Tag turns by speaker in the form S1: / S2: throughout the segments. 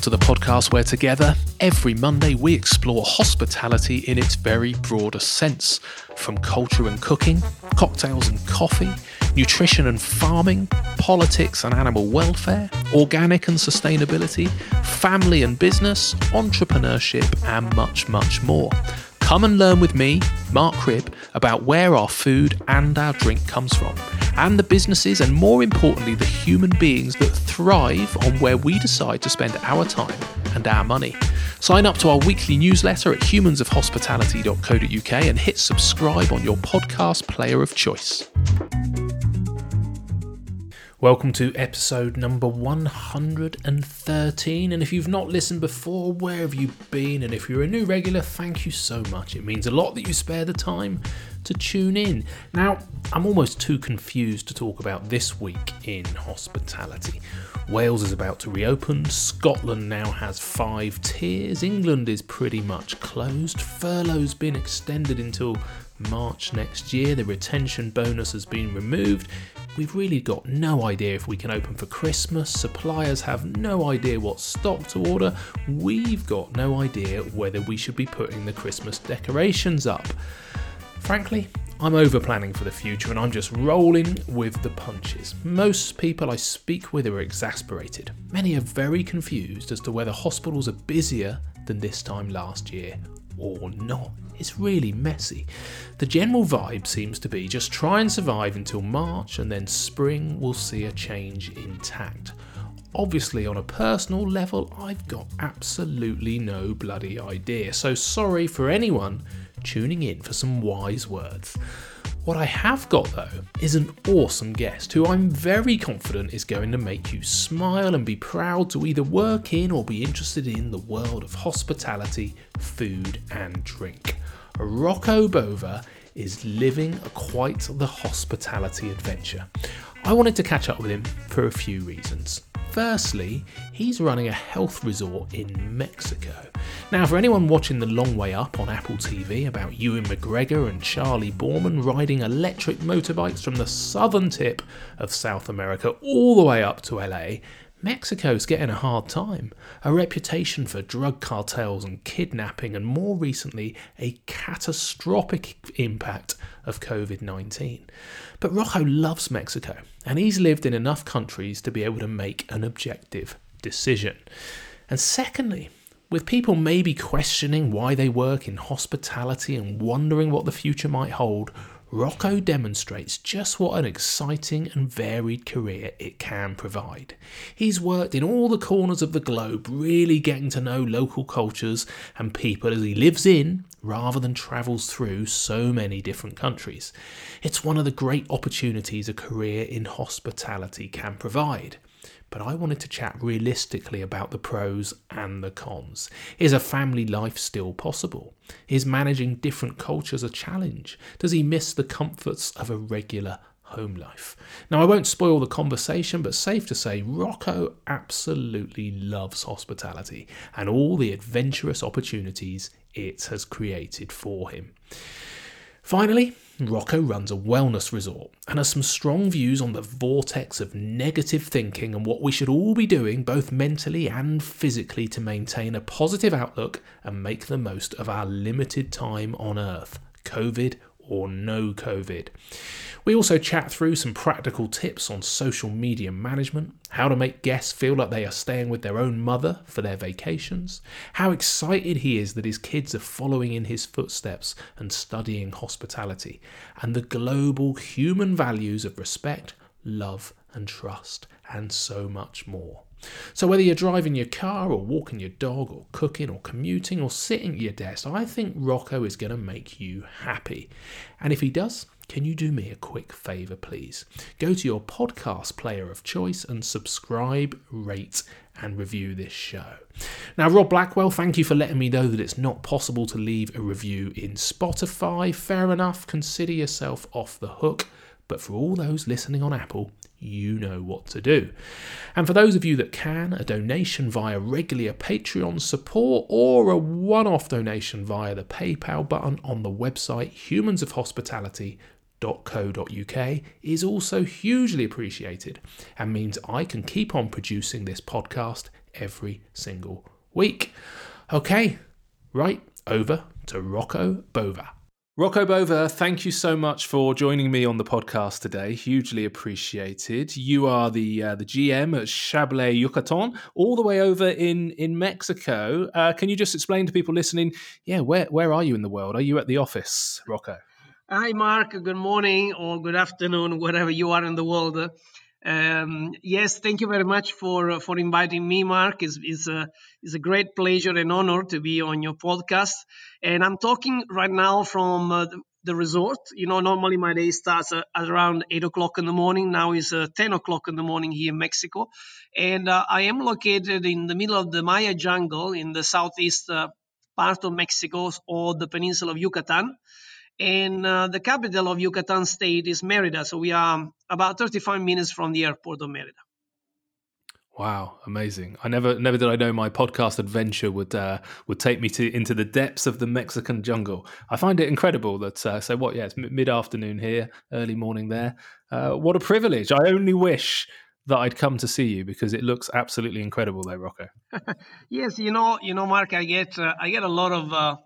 S1: Welcome to the podcast where together, every Monday, we explore hospitality in its very broadest sense from culture and cooking, cocktails and coffee, nutrition and farming, politics and animal welfare, organic and sustainability, family and business, entrepreneurship, and much, much more. Come and learn with me, Mark Cribb, about where our food and our drink comes from, and the businesses and more importantly, the human beings that thrive on where we decide to spend our time and our money. Sign up to our weekly newsletter at humansofhospitality.co.uk and hit subscribe on your podcast player of choice. Welcome to episode number 113. And if you've not listened before, where have you been? And if you're a new regular, thank you so much. It means a lot that you spare the time to tune in. Now, I'm almost too confused to talk about this week in hospitality. Wales is about to reopen, Scotland now has five tiers, England is pretty much closed, furlough's been extended until March next year, the retention bonus has been removed. We've really got no idea if we can open for Christmas. Suppliers have no idea what stock to order. We've got no idea whether we should be putting the Christmas decorations up. Frankly, I'm over planning for the future and I'm just rolling with the punches. Most people I speak with are exasperated. Many are very confused as to whether hospitals are busier than this time last year or not. It's really messy. The general vibe seems to be just try and survive until March and then spring will see a change intact. Obviously, on a personal level, I've got absolutely no bloody idea, so sorry for anyone tuning in for some wise words. What I have got though is an awesome guest who I'm very confident is going to make you smile and be proud to either work in or be interested in the world of hospitality, food, and drink. Rocco Bova is living quite the hospitality adventure. I wanted to catch up with him for a few reasons. Firstly, he's running a health resort in Mexico. Now, for anyone watching The Long Way Up on Apple TV about Ewan McGregor and Charlie Boorman riding electric motorbikes from the southern tip of South America all the way up to LA, Mexico's getting a hard time. A reputation for drug cartels and kidnapping, and more recently, a catastrophic impact of COVID 19. But Rocco loves Mexico, and he's lived in enough countries to be able to make an objective decision. And secondly, with people maybe questioning why they work in hospitality and wondering what the future might hold, Rocco demonstrates just what an exciting and varied career it can provide. He's worked in all the corners of the globe, really getting to know local cultures and people as he lives in rather than travels through so many different countries. It's one of the great opportunities a career in hospitality can provide but I wanted to chat realistically about the pros and the cons. Is a family life still possible? Is managing different cultures a challenge? Does he miss the comforts of a regular home life? Now, I won't spoil the conversation, but safe to say, Rocco absolutely loves hospitality and all the adventurous opportunities it has created for him. Finally, Rocco runs a wellness resort and has some strong views on the vortex of negative thinking and what we should all be doing, both mentally and physically, to maintain a positive outlook and make the most of our limited time on Earth, COVID or no COVID. We also chat through some practical tips on social media management, how to make guests feel like they are staying with their own mother for their vacations, how excited he is that his kids are following in his footsteps and studying hospitality, and the global human values of respect, love, and trust, and so much more. So, whether you're driving your car or walking your dog or cooking or commuting or sitting at your desk, I think Rocco is going to make you happy. And if he does, can you do me a quick favour, please? Go to your podcast player of choice and subscribe, rate, and review this show. Now, Rob Blackwell, thank you for letting me know that it's not possible to leave a review in Spotify. Fair enough, consider yourself off the hook. But for all those listening on Apple, you know what to do. And for those of you that can, a donation via regular Patreon support or a one off donation via the PayPal button on the website humansofhospitality.co.uk is also hugely appreciated and means I can keep on producing this podcast
S2: every single week. Okay, right over to Rocco Bova. Rocco Bova, thank you so much for joining me on the podcast today. Hugely appreciated. You are the uh, the GM at Chablé Yucatan, all the way over in in Mexico. Uh, can you just explain to people listening? Yeah, where where are you in the world? Are you at the office, Rocco?
S3: Hi, Mark. Good morning or good afternoon, wherever you are in the world. Um, yes, thank you very much for for inviting me, Mark. It's, it's a it's a great pleasure and honor to be on your podcast. And I'm talking right now from uh, the, the, resort. You know, normally my day starts uh, at around eight o'clock in the morning. Now it's uh, ten o'clock in the morning here in Mexico, and uh, I am located in the middle of the Maya jungle in the southeast uh, part of Mexico or the peninsula of Yucatan and uh, the capital of Yucatan State is Merida. So we are about 35 minutes from the airport of Merida.
S2: Wow, amazing! I never, never did I know my podcast adventure would uh, would take me to into the depths of the Mexican jungle. I find it incredible that. Uh, so what? Yeah, it's mid afternoon here, early morning there. Uh, what a privilege! I only wish that I'd come to see you because it looks absolutely incredible, there, Rocco.
S3: yes, you know, you know, Mark, I get uh, I get a lot of uh,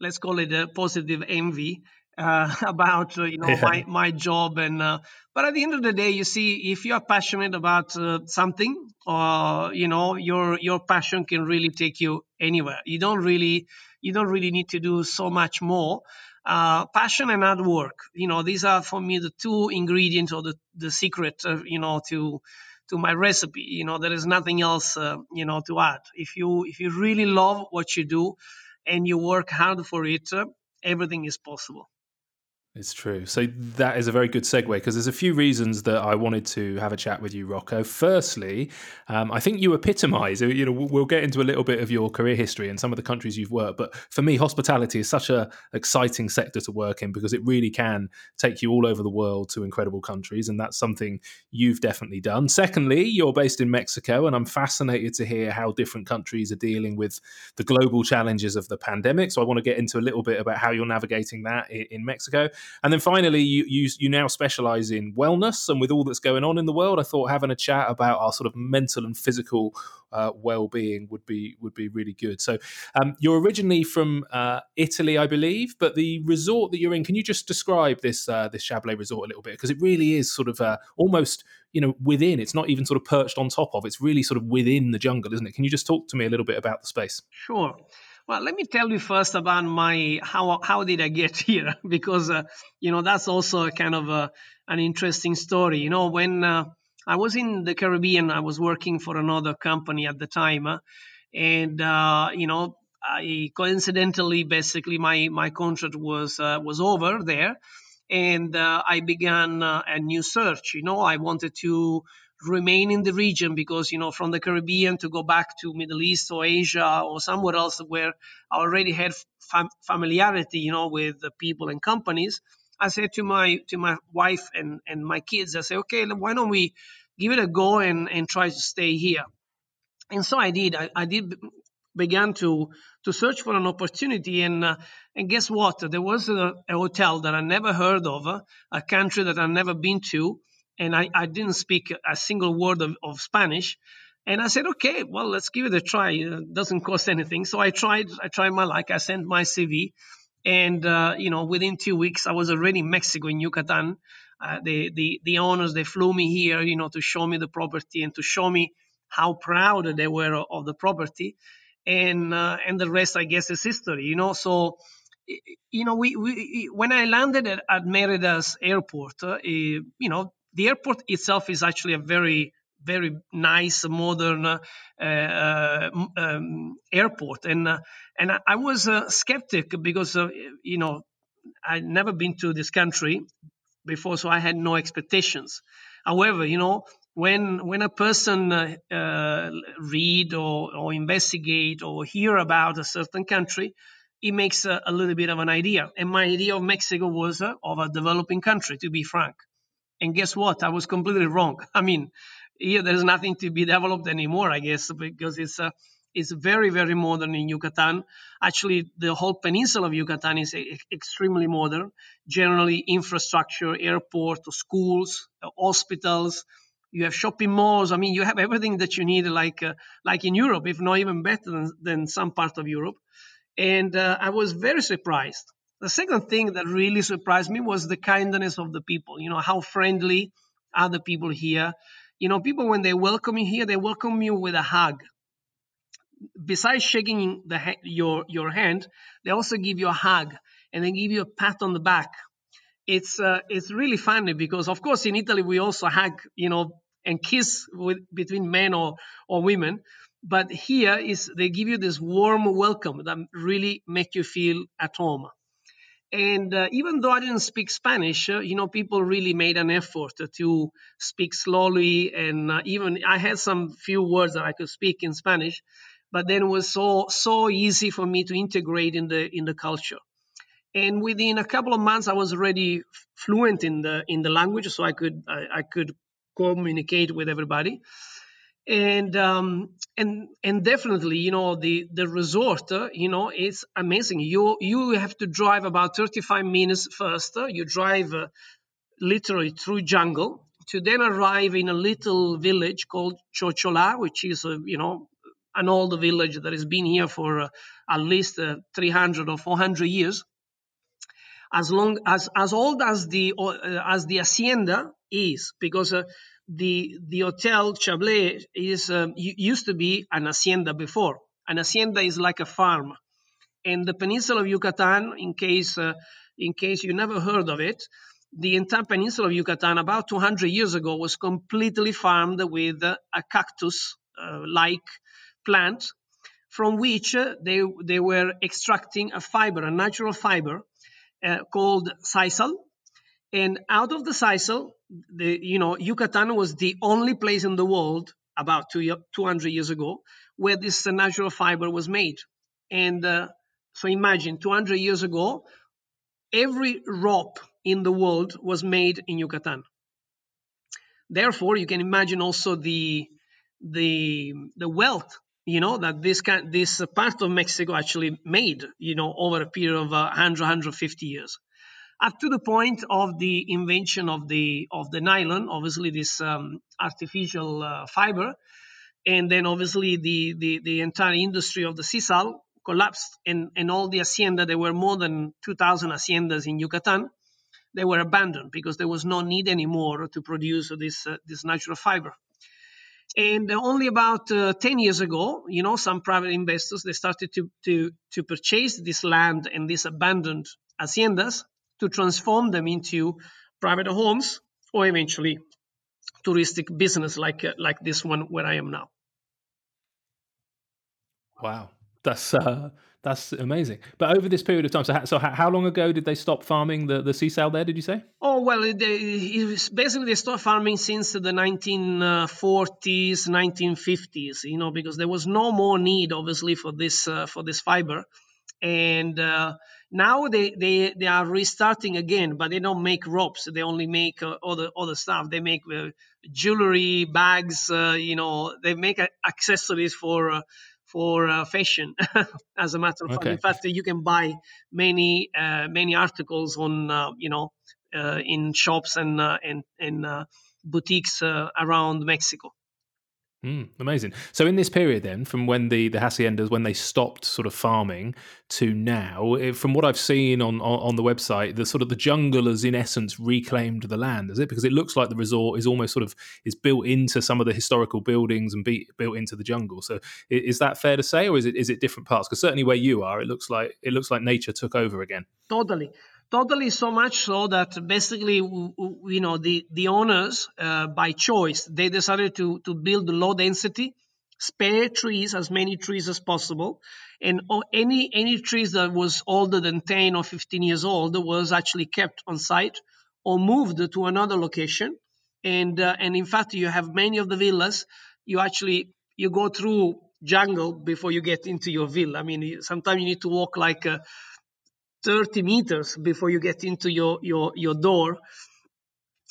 S3: let's call it a positive envy uh, about uh, you know yeah. my my job and uh, but at the end of the day you see if you are passionate about uh, something or you know your your passion can really take you anywhere. You don't really you don't really need to do so much more. Uh, passion and hard work you know these are for me the two ingredients or the the secret you know to to my recipe. You know there is nothing else uh, you know to add. If you if you really love what you do and you work hard for it everything is possible
S2: it's true. So that is a very good segue because there's a few reasons that I wanted to have a chat with you, Rocco. Firstly, um, I think you epitomise. You know, we'll get into a little bit of your career history and some of the countries you've worked, but for me, hospitality is such a exciting sector to work in because it really can take you all over the world to incredible countries, and that's something you've definitely done. Secondly, you're based in Mexico, and I'm fascinated to hear how different countries are dealing with the global challenges of the pandemic. So I want to get into a little bit about how you're navigating that in Mexico. And then finally, you you, you now specialize in wellness, and with all that's going on in the world, I thought having a chat about our sort of mental and physical uh, well-being would be would be really good. So um, you're originally from uh, Italy, I believe, but the resort that you're in, can you just describe this uh, this Chablé resort a little bit because it really is sort of uh, almost you know within. It's not even sort of perched on top of. It's really sort of within the jungle, isn't it? Can you just talk to me a little bit about the space?
S3: Sure. Well, let me tell you first about my how how did I get here because uh, you know that's also a kind of a, an interesting story. You know, when uh, I was in the Caribbean, I was working for another company at the time, uh, and uh, you know, I coincidentally, basically, my my contract was uh, was over there, and uh, I began a new search. You know, I wanted to remain in the region because you know from the Caribbean to go back to Middle East or Asia or somewhere else where I already had fam- familiarity you know with the people and companies I said to my to my wife and and my kids I said okay why don't we give it a go and and try to stay here? And so I did. I, I did began to to search for an opportunity and uh, and guess what? There was a, a, hotel that I never heard of a country that I've never been to and I, I didn't speak a single word of, of Spanish. And I said, okay, well, let's give it a try. It doesn't cost anything. So I tried, I tried my luck. I sent my CV. And, uh, you know, within two weeks, I was already in Mexico, in Yucatan. Uh, the, the, the owners, they flew me here, you know, to show me the property and to show me how proud they were of the property. And, uh, and the rest, I guess, is history, you know. So, you know, we, we when I landed at, at Merida's airport, uh, you know, the airport itself is actually a very very nice modern uh, uh, um, airport. And uh, and I was a skeptic because you know I'd never been to this country before so I had no expectations. However you know when when a person uh, uh, read or, or investigate or hear about a certain country it makes a, a, little bit of an idea. And my idea of mexico was uh, of a developing country to be frank and guess what? I was completely wrong. I mean, here there's nothing to be developed anymore, I guess, because it's uh, it's very very modern in Yucatan. Actually, the whole peninsula of Yucatan is extremely modern. Generally, infrastructure, airport, schools, hospitals, You have shopping malls. I mean, you have everything that you need, like uh, like in Europe, if not even better than, than some part of Europe. And uh, I was very surprised. The second thing that really surprised me was the kindness of the people. You know how friendly are the people here. You know, people when they welcome you here, they welcome you with a hug. Besides shaking the, your your hand, they also give you a hug and they give you a pat on the back it's uh, it's really funny because of course in Italy we also hug you know and kiss with between men or or women but here is they give you this warm welcome that really make you feel at home and uh, even though I didn't speak Spanish, uh, you know, people really made an effort to speak slowly, and uh, even I had some few words that I could speak in Spanish, but then it was so so easy for me to integrate in the in the culture. And within a couple of months i was already fluent in the in the language so i could i, I could communicate with everybody and um, and and definitely you know the the resort uh, you know it's amazing. You you have to drive about 35 minutes first uh, you drive uh, literally through jungle to then arrive in a little village called Chochola, which is a you know an old village that has been here for uh, at least uh, 300 or 400 years. As long as as old as the uh, as the hacienda is, because uh, the the hotel Chablé is uh, used to be an hacienda before. An hacienda is like a farm, and the peninsula of Yucatan, in case uh, in case you never heard of it, the entire peninsula of Yucatan about 200 years ago was completely farmed with a cactus uh, plant from which uh, they they were extracting a fiber, a natural fiber uh, called sisal. And out of the sisal, the, you know, Yucatan was the only place in the world about two, 200 years ago where this natural fiber was made. And uh, so imagine 200 years ago, every rope in the world was made in Yucatan. Therefore, you can imagine also the the the wealth you know that this kind this part of mexico actually made you know over a period of uh, 100 150 years up to the point of the invention of the of the nylon obviously this um, artificial uh, fiber. And then obviously the, the the entire industry of the sisal collapsed and and all the hacienda there were more than 2000 haciendas in yucatan they were abandoned because there was no need anymore to produce this uh, this natural fiber. And only about uh, 10 years ago, you know, some private investors, they started to, to, to purchase this land and these abandoned haciendas to transform them into private homes or eventually touristic business like, uh, like this one where I am now.
S2: Wow. That's uh, that's amazing. But over this period of time, so how, so how long ago did they stop farming the, the sisal there, did you say?
S3: Oh, well, it, it basically they stopped farming since the 1940s, 1950s, you know, because there was no more need, obviously, for this, uh, for this fiber. And uh, now they, they, they are restarting again, but they don't make ropes. They only make uh, other, other stuff. They make uh, jewelry, bags, uh, you know, they make accessories for uh, for uh, fashion. As a matter of okay. fact, in fact, you can buy many uh, many articles on uh, you know uh, in shops and uh, and and uh, boutiques around Mexico.
S2: Mm, amazing. So in this period, then, from when the the haciendas when they stopped sort of farming to now, it, from what I've seen on, on, on the website, the sort of the jungle has in essence reclaimed the land, is it? Because it looks like the resort is almost sort of is built into some of the historical buildings and be, built into the jungle. So is that fair to say, or is it is it different parts? Because certainly where you are, it looks like it looks like nature took over again.
S3: Totally totally so much so that basically you know the the owners uh, by choice they decided to to build low density spare trees as many trees as possible. And any any trees that was older than 10 or 15 years old was actually kept on site or moved to another location. And uh, and in fact you have many of the villas you actually you go through jungle before you get into your villa. I mean sometimes you need to walk like 30 meters before you get into your, your, your door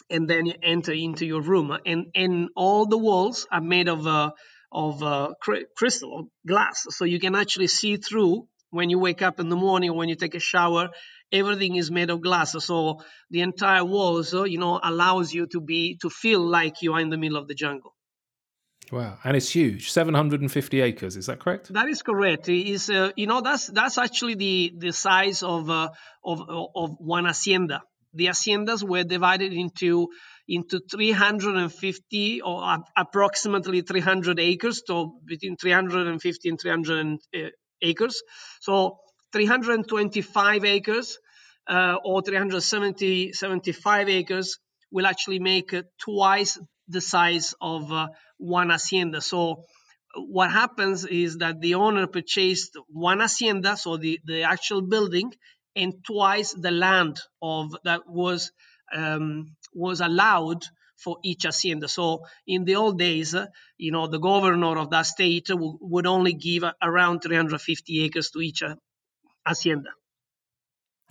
S3: and then you enter into your room and and all the walls are made of uh, of uh, crystal glass so you can actually see through when you wake up in the morning when you take a shower everything is made of glass. So the entire walls, you know, allows you to be to feel like you are in the middle of the jungle.
S2: Wow, and it's huge, 750 acres. Is that correct?
S3: That is correct. Is uh, you know that's that's actually the the size of uh, of of one hacienda. The haciendas were divided into into 350 or approximately 300 acres, so between 350 and 300 uh, acres. So 325 acres uh, or 370 75 acres will actually make uh, twice the size of one hacienda. So what happens is that the owner purchased one hacienda, so the, the actual building, and twice the land of that was um, was allowed for each hacienda. So in the old days, you know, the governor of that state w- would only give around 350 acres to each uh, hacienda.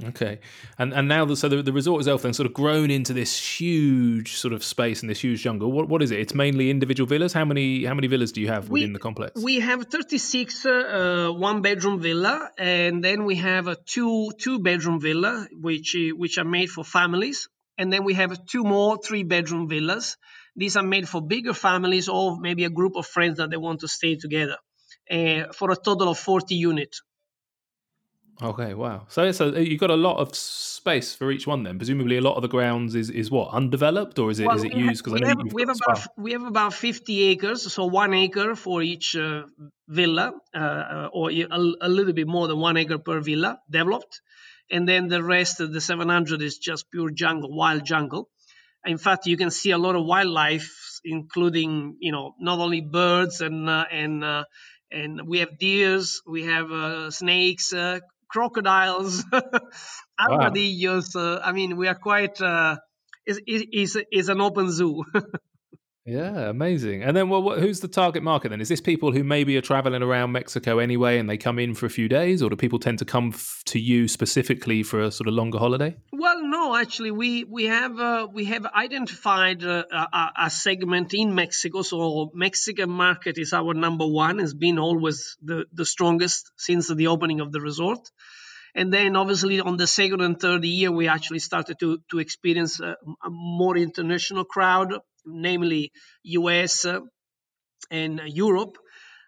S2: Okay, and and now the, so the, the resort itself then sort of grown into this huge sort of space and this huge jungle. What what is it? It's mainly individual villas. How many how many villas do you have within
S3: we,
S2: the complex?
S3: We have thirty six uh, one bedroom villa, and then we have a two two bedroom villa which which are made for families, and then we have two more three bedroom villas. These are made for bigger families or maybe a group of friends that they want to stay together, uh, for a total of forty units.
S2: Okay, wow. So so you've got a lot of space for each one then. Presumably a lot of the grounds is, is what, undeveloped or is it well, is it used
S3: because I know have, we have about we have about 50 acres, so 1 acre for each uh, villa uh, or a, a, little bit more than 1 acre per villa developed. And then the rest of the 700 is just pure jungle, wild jungle. In fact, you can see a lot of wildlife including, you know, not only birds and uh, and uh, and we have deers, we have uh, snakes, uh, crocodiles, armadillos. Wow. Uh, I mean, we are quite. Uh, is is is an open zoo.
S2: yeah, amazing. And then, well, what, who's the target market then? Is this people who maybe are traveling around Mexico anyway, and they come in for a few days, or do people tend to come f- to you specifically for a sort of longer holiday?
S3: Well, no, actually, we we have uh, we have identified uh, a, a, segment in Mexico. So Mexican market is our number one. Has been always the the strongest since the opening of the resort. And then obviously on the second and third year, we actually started to, to experience a, a more international crowd, namely US uh, and Europe.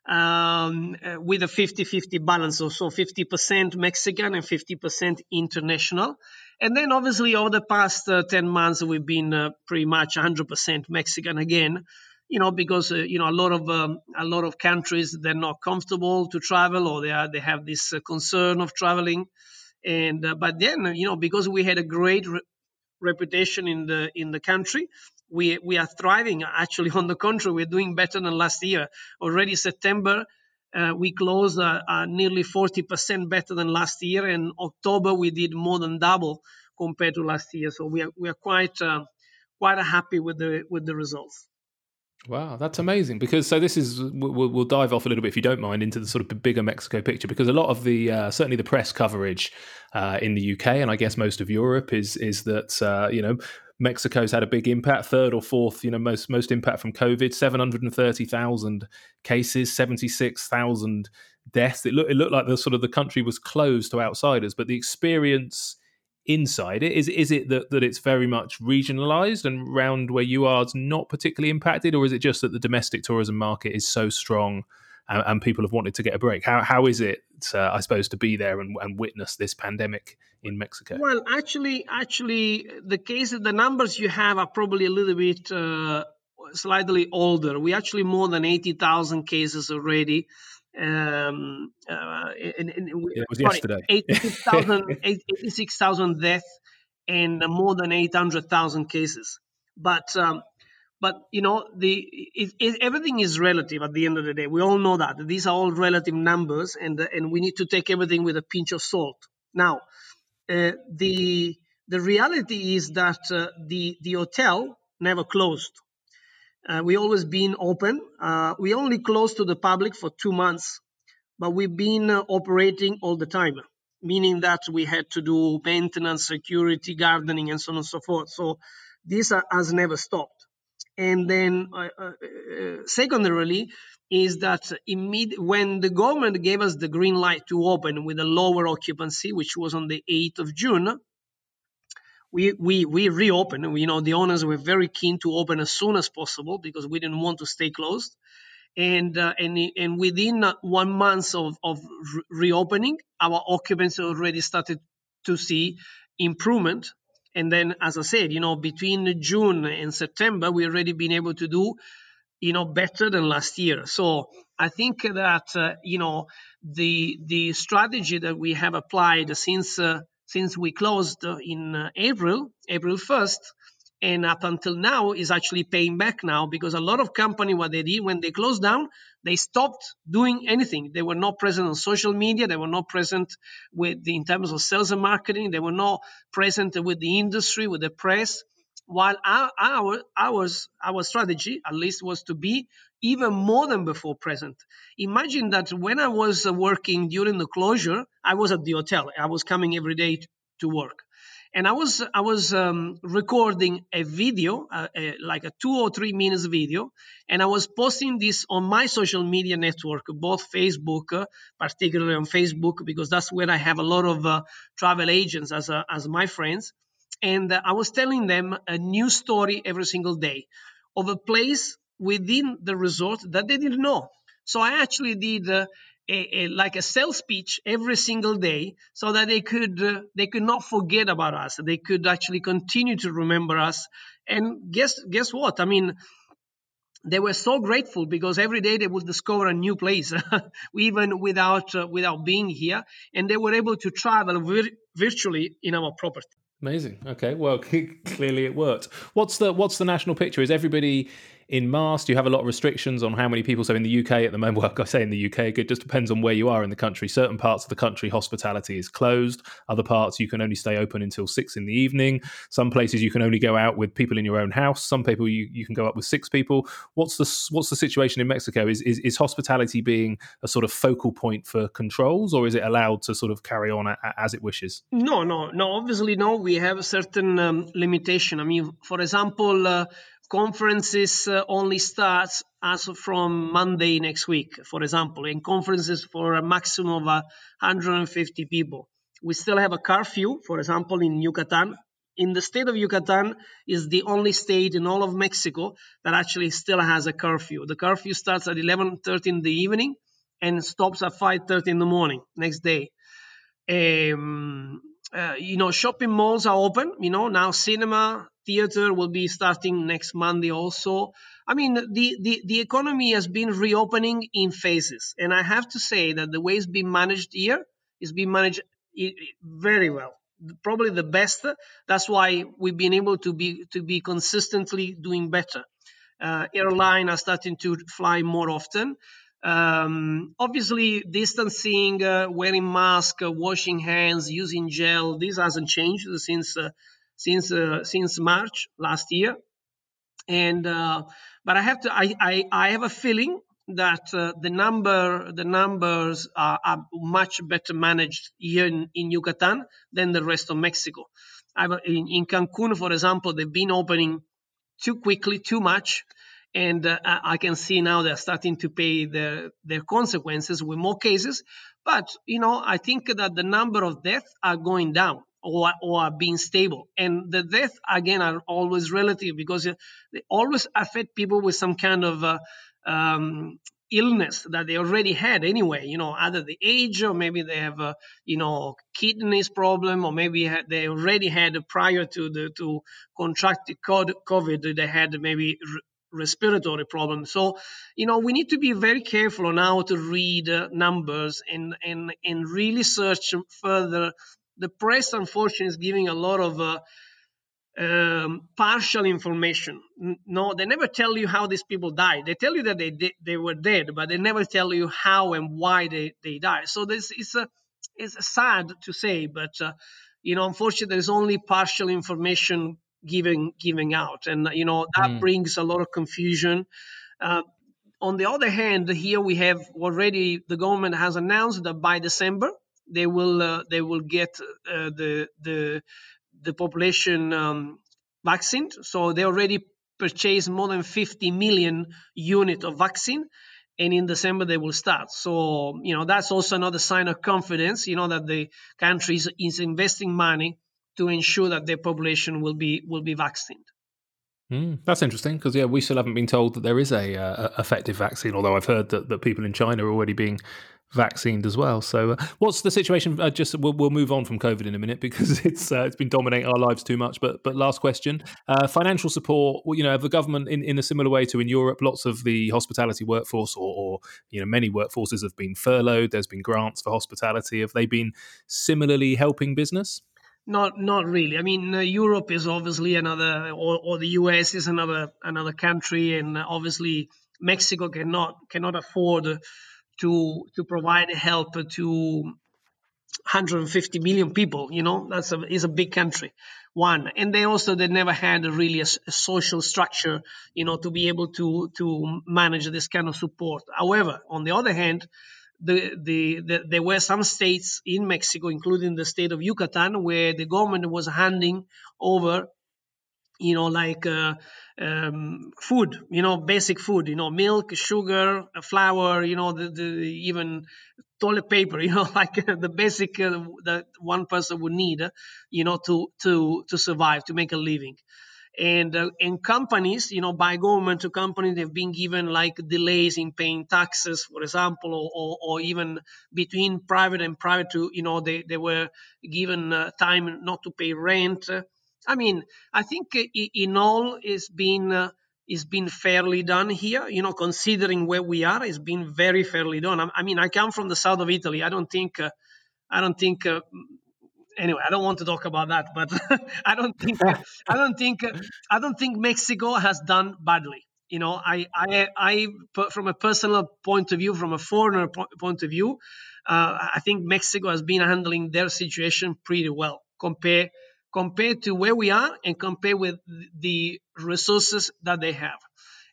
S3: Um, uh, with a 50-50 balance, so, so 50% Mexican and 50% international. And then obviously over the past uh, 10 months, we've been uh, pretty much 100% Mexican again you know, because uh, you know a lot of um, a lot of countries they're not comfortable to travel or they are they have this uh, concern of traveling, and uh, but then you know because we had a great re- reputation in the in the country, we we are thriving. Actually, on the contrary, we're doing better than last year. Already September. Uh, we closed uh, uh, nearly 40% better than last year, and October we did more than double compared to last year. So we are we are quite quite happy with the with the results.
S2: Wow, that's amazing. Because so this is we'll, we'll, dive off a little bit if you don't mind into the sort of bigger Mexico picture because a lot of the uh, certainly the press coverage uh, in the UK and I guess most of Europe is is that uh, you know Mexico's had a big impact, third or fourth, you know most most impact from COVID, seven hundred and thirty thousand cases, seventy six thousand deaths. It looked it looked like the sort of the country was closed to outsiders, but the experience inside it? Is is it that, that it's very much regionalized and round where you are is not particularly impacted, or is it just that the domestic tourism market is so strong and, and people have wanted to get a break? How how is it, uh, I suppose, to be there and, and witness this pandemic in Mexico?
S3: Well, actually, actually, the case, the numbers you have are probably a little bit. Uh, slightly older we actually more than 80,000 cases already um, uh,
S2: in, in, it was sorry, yesterday.
S3: 86,000 86, deaths and more than 800,000 cases. But um, but you know the it, it, everything is relative at the end of the day. We all know that these are all relative numbers, and and we need to take everything with a pinch of salt. Now, uh, the the reality is that uh, the the hotel never closed. Uh, we always been open. Uh, we only closed to the public for two months, but we've been uh, operating all the time, meaning that we had to do maintenance, security, gardening, and so on and so forth. So this has never stopped. And then, uh, uh, uh secondarily, is that when the government gave us the green light to open with a lower occupancy, which was on the 8th of June, we, we, we reopened. You know, the owners were very keen to open as soon as possible because we didn't want to stay closed. And, uh, and, and within one month of, of re- reopening, our occupancy already started to see improvement. And then, as I said, you know, between June and September, we already been able to do you know better than last year so i think that uh, you know the the strategy that we have applied since uh, since we closed in uh, april april 1st and up until now is actually paying back now because a lot of company what they did when they closed down they stopped doing anything. They were not present on social media. They were not present with the, in terms of sales and marketing. They were not present with the industry with the press. While our, our ours our strategy at least was to be even more than before present. Imagine that when i was uh, working during the closure i was at the hotel. I was coming every day to work. And i was i was um, recording a video uh, a, like a two or three minutes video and i was posting this on my social media network both facebook uh, particularly on facebook because that's where i have a lot of uh, travel agents as, uh, as my friends. And uh, I was telling them a new story every single day of a place within the resort that they didn't know. So I actually did uh, a, a, like a sales speech every single day, so that they could uh, they could not forget about us. They could actually continue to remember us. And guess guess what? I mean, they were so grateful because every day they would discover a new place, even without uh, without being here, and they were able to travel vir- virtually in our property.
S2: Amazing. Okay. Well, clearly it worked. What's the what's the national picture? Is everybody in mask? Do you have a lot of restrictions on how many people? So in the UK at the moment, I say in the UK, it just depends on where you are in the country. Certain parts of the country, hospitality is closed. Other parts, you can only stay open until six in the evening. Some places you can only go out with people in your own house. Some people you, you can go up with six people. What's the what's the situation in Mexico? Is, is is hospitality being a sort of focal point for controls, or is it allowed to sort of carry on a, a, as it wishes?
S3: No, no, no. Obviously, no. We have a certain um, limitation. I mean, for example. Uh, conferences uh, only starts as from Monday next week, for example, and conferences for a maximum of uh, 150 people. We still have a curfew, for example, in Yucatan. In the state of Yucatan is the only state in all of Mexico that actually still has a curfew. The curfew starts at 11:30 in the evening and stops at 5:30 in the morning next day. Um, uh, you know, shopping malls are open. You know, now cinema, theater will be starting next Monday also. I mean, the, the, the economy has been reopening in phases. And I have to say that the way it's been managed here is being managed very well. Probably the best. That's why we've been able to be to be consistently doing better. Uh, airline are starting to fly more often. Um, obviously, distancing, uh, wearing mask, uh, washing hands, using gel, this hasn't changed since uh, since uh, since March last year. And uh, but I have to I, I, I have a feeling that uh, the number the numbers are, are, much better managed here in, in Yucatan than the rest of Mexico. In, in Cancun, for example, they've been opening too quickly, too much, and uh, I can see now they're starting to pay their their consequences with more cases. But you know, I think that the number of deaths are going down or, or being stable. And the death, again, are always relative because they always affect people with some kind of uh, um, illness that they already had anyway, you know, either the age or maybe they have a, you know, kidneys problem or maybe they already had prior to the, to contract COVID, they had maybe respiratory problem. So, you know, we need to be very careful on how to read uh, numbers and, and, and really search further the press, unfortunately, is giving a lot of uh, um, partial information. No, they never tell you how these people died. They tell you that they they were dead, but they never tell you how and why they, they died. So this is a it's sad to say, but uh, you know, unfortunately, there's only partial information giving giving out, and you know that mm. brings a lot of confusion. Uh, on the other hand, here we have already the government has announced that by December they will uh, they will get uh, the the the population um, vaccinated. So they already purchased more than 50 million unit of vaccine and in December they will start. So, you know, that's also another sign of confidence, you know, that the country is, investing money to ensure that their population will be will be vaccinated.
S2: Mm, that's interesting because yeah, we still haven't been told that there is a uh, effective vaccine. Although I've heard that, that people in China are already being vaccinated as well. So, uh, what's the situation? Uh, just we'll, we'll, move on from COVID in a minute because it's uh, it's been dominating our lives too much. But but last question: uh, financial support. You know, the government in, in a similar way to in Europe, lots of the hospitality workforce or, or you know many workforces have been furloughed. There's been grants for hospitality. Have they been similarly helping business?
S3: Not not really. I mean, uh, Europe is obviously another, or, or the US is another another country, and obviously Mexico cannot cannot afford to to provide help to 150 million people. You know, that's a is a big country. One, and they also they never had a really a, a, social structure, you know, to be able to to manage this kind of support. However, on the other hand, the, the, the, there were some states in Mexico, including the state of Yucatan, where the government was handing over you know, like uh, um, food, you know, basic food, you know, milk, sugar, flour, you know, the, the even toilet paper, you know, like uh, the basic uh, that one person would need, uh, you know, to to to survive, to make a living. And uh, and companies, you know, by government to company, they've been given like delays in paying taxes, for example, or, or, or even between private and private to, you know, they, they were given uh, time not to pay rent I mean, I think in all it's been uh, been fairly done here. You know, considering where we are, it's been very fairly done. I, mean, I come from the south of Italy. I don't think, uh, I don't think. Uh, anyway, I don't want to talk about that, but I don't think, I don't think, I don't think Mexico has done badly. You know, I, I, I, from a personal point of view, from a foreigner point of view, uh, I think Mexico has been handling their situation pretty well compared compared to where we are and compare with the resources that they have.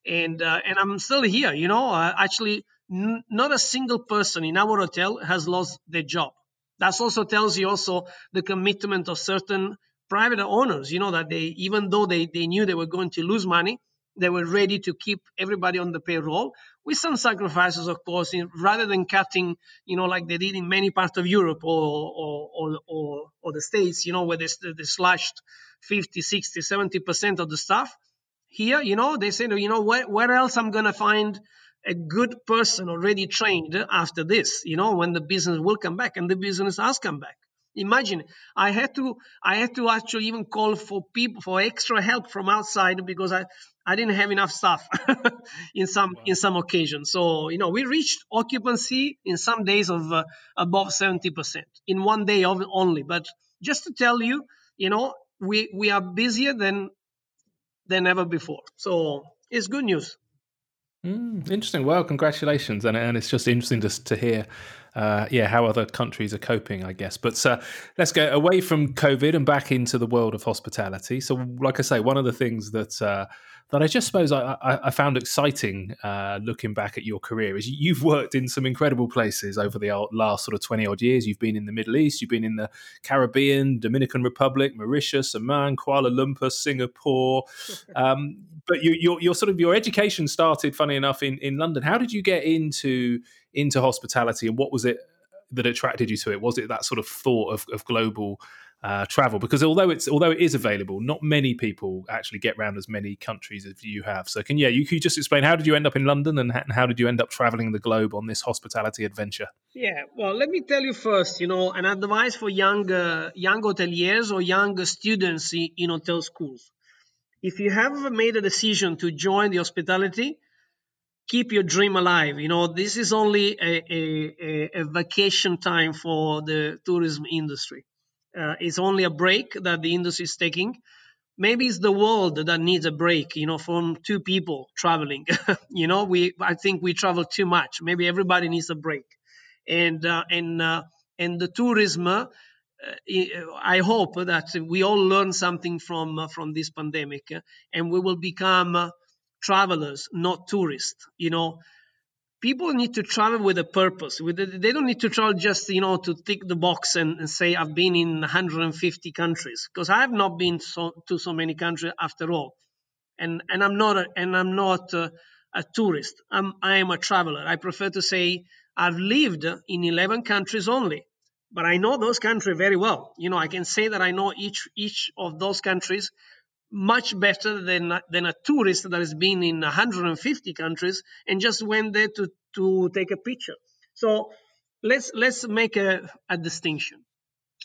S3: And uh, and I'm still here. You know, uh, actually, n- not a single person in our hotel has lost their job. That also tells you also the commitment of certain private owners. You know that they even though they, they knew they were going to lose money, they were ready to keep everybody on the payroll with some sacrifices, of course, in, rather than cutting, you know, like they did in many parts of Europe or or, or, or, or the States, you know, where they, they slashed 50, 60, 70% of the staff. Here, you know, they said, you know, where, where else I'm going to find a good person already trained after this, you know, when the business will come back and the business has come back. Imagine I had to I had to actually even call for people for extra help from outside because I I didn't have enough staff in some wow. in some occasions. So you know we reached occupancy in some days of uh, above seventy percent in one day of only. But just to tell you, you know we we are busier than than ever before. So it's good news.
S2: Mm, interesting. Well, congratulations, and and it's just interesting to to hear uh, yeah, how other countries are coping, I guess. But uh, let's go away from COVID and back into the world of hospitality. So, like I say, one of the things that uh, that I just suppose I, I, I found exciting uh, looking back at your career is you've worked in some incredible places over the last sort of 20 odd years. You've been in the Middle East, you've been in the Caribbean, Dominican Republic, Mauritius, Oman, Kuala Lumpur, Singapore. Um, but you, your, your sort of your education started, funny enough, in, in London. How did you get into into hospitality, and what was it that attracted you to it? Was it that sort of thought of, of global uh, travel? Because although it's although it is available, not many people actually get around as many countries as you have. So can yeah, you could just explain how did you end up in London and how did you end up traveling the globe on this hospitality adventure?
S3: Yeah, well, let me tell you first, you know, an advice for young uh, young hoteliers or young students in hotel schools. If you have made a decision to join the hospitality, keep your dream alive. You know, this is only a, a, a vacation time for the tourism industry. Uh, it's only a break that the industry is taking. Maybe it's the world that needs a break, you know, from two people traveling. you know, we I think we travel too much. Maybe everybody needs a break, and uh, and uh, and the tourism. Uh, I hope that we all learn something from uh, from this pandemic, uh, and we will become travelers, not tourists. You know, people need to travel with a purpose. They don't need to travel just you know to tick the box and, and say I've been in 150 countries because I have not been so, to so many countries after all. and and I'm not a, and I'm not a, a tourist. I'm I am a traveler. I prefer to say I've lived in 11 countries only, but I know those countries very well. You know, I can say that I know each each of those countries much better than than a tourist that has been in 150 countries and just went there to to take a picture. So let's let's make a, a distinction.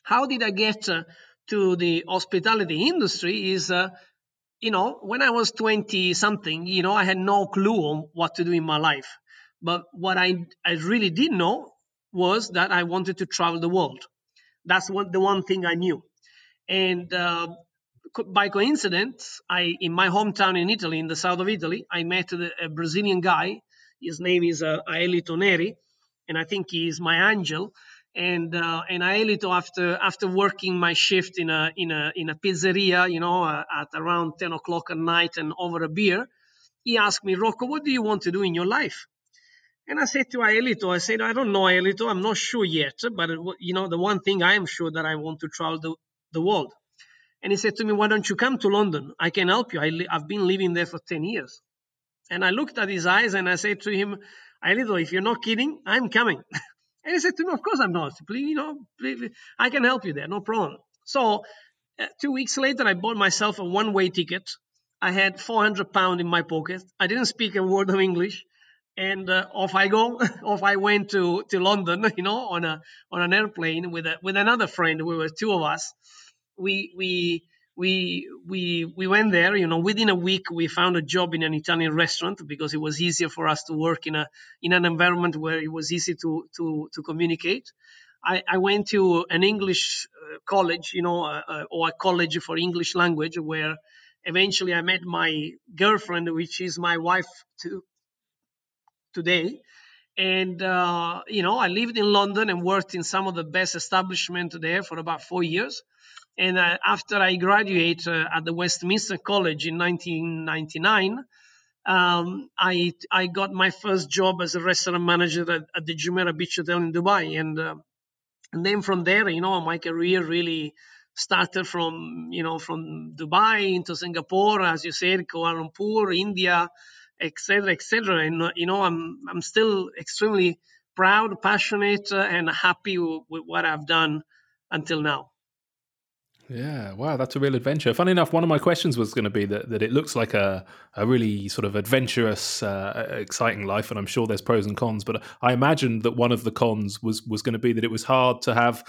S3: How did I get uh, to the hospitality industry? Is uh, you know when I was 20 something, you know I had no clue on what to do in my life. But what I I really did know was that I wanted to travel the world. That's what the one thing I knew. And uh, by coincidence, I in my hometown in Italy, in the south of Italy, I met a Brazilian guy. His name is uh, Aelito Neri, and I think he's my angel. And uh, and Aelito, after after working my shift in a in a in a pizzeria, you know, uh, at around ten o'clock at night and over a beer, he asked me, Rocco, what do you want to do in your life? And I said to Aelito, I said, I don't know, Aelito, I'm not sure yet, but you know, the one thing I am sure that I want to travel the, the world. And he said to me, Why don't you come to London? I can help you. I li- I've been living there for 10 years. And I looked at his eyes and I said to him, Aelito, if you're not kidding, I'm coming. and he said to me, Of course I'm not. Please, you know, please, I can help you there, no problem. So uh, two weeks later, I bought myself a one way ticket. I had 400 pounds in my pocket. I didn't speak a word of English. And uh, off I go. off I went to, to London, you know, on a on an airplane with a, with another friend. We were two of us we we we we we went there you know within a week we found a job in an italian restaurant because it was easier for us to work in a in an environment where it was easy to to to communicate. I i went to an english uh, college you know uh, uh, or a college for english language where eventually i met my girlfriend which is my wife to, today. And uh, you know i lived in london and worked in some of the best establishment there for about four years and uh, after I graduated uh, at the Westminster College in 1999, um, I I got my first job as a restaurant manager at, at the Jumeirah Beach Hotel in Dubai, and uh, and then from there, you know, my career really started from you know from Dubai into Singapore, as you said, Kuala Lumpur, India, etc., etc. And uh, you know, I'm I'm still extremely proud, passionate, uh, and happy with what I've done until now.
S2: Yeah, wow, that's a real adventure. Funny enough, one of my questions was going to be that, that it looks like a, a really sort of adventurous, uh, exciting life, and I'm sure there's pros and cons. But I imagined that one of the cons was was going to be that it was hard to have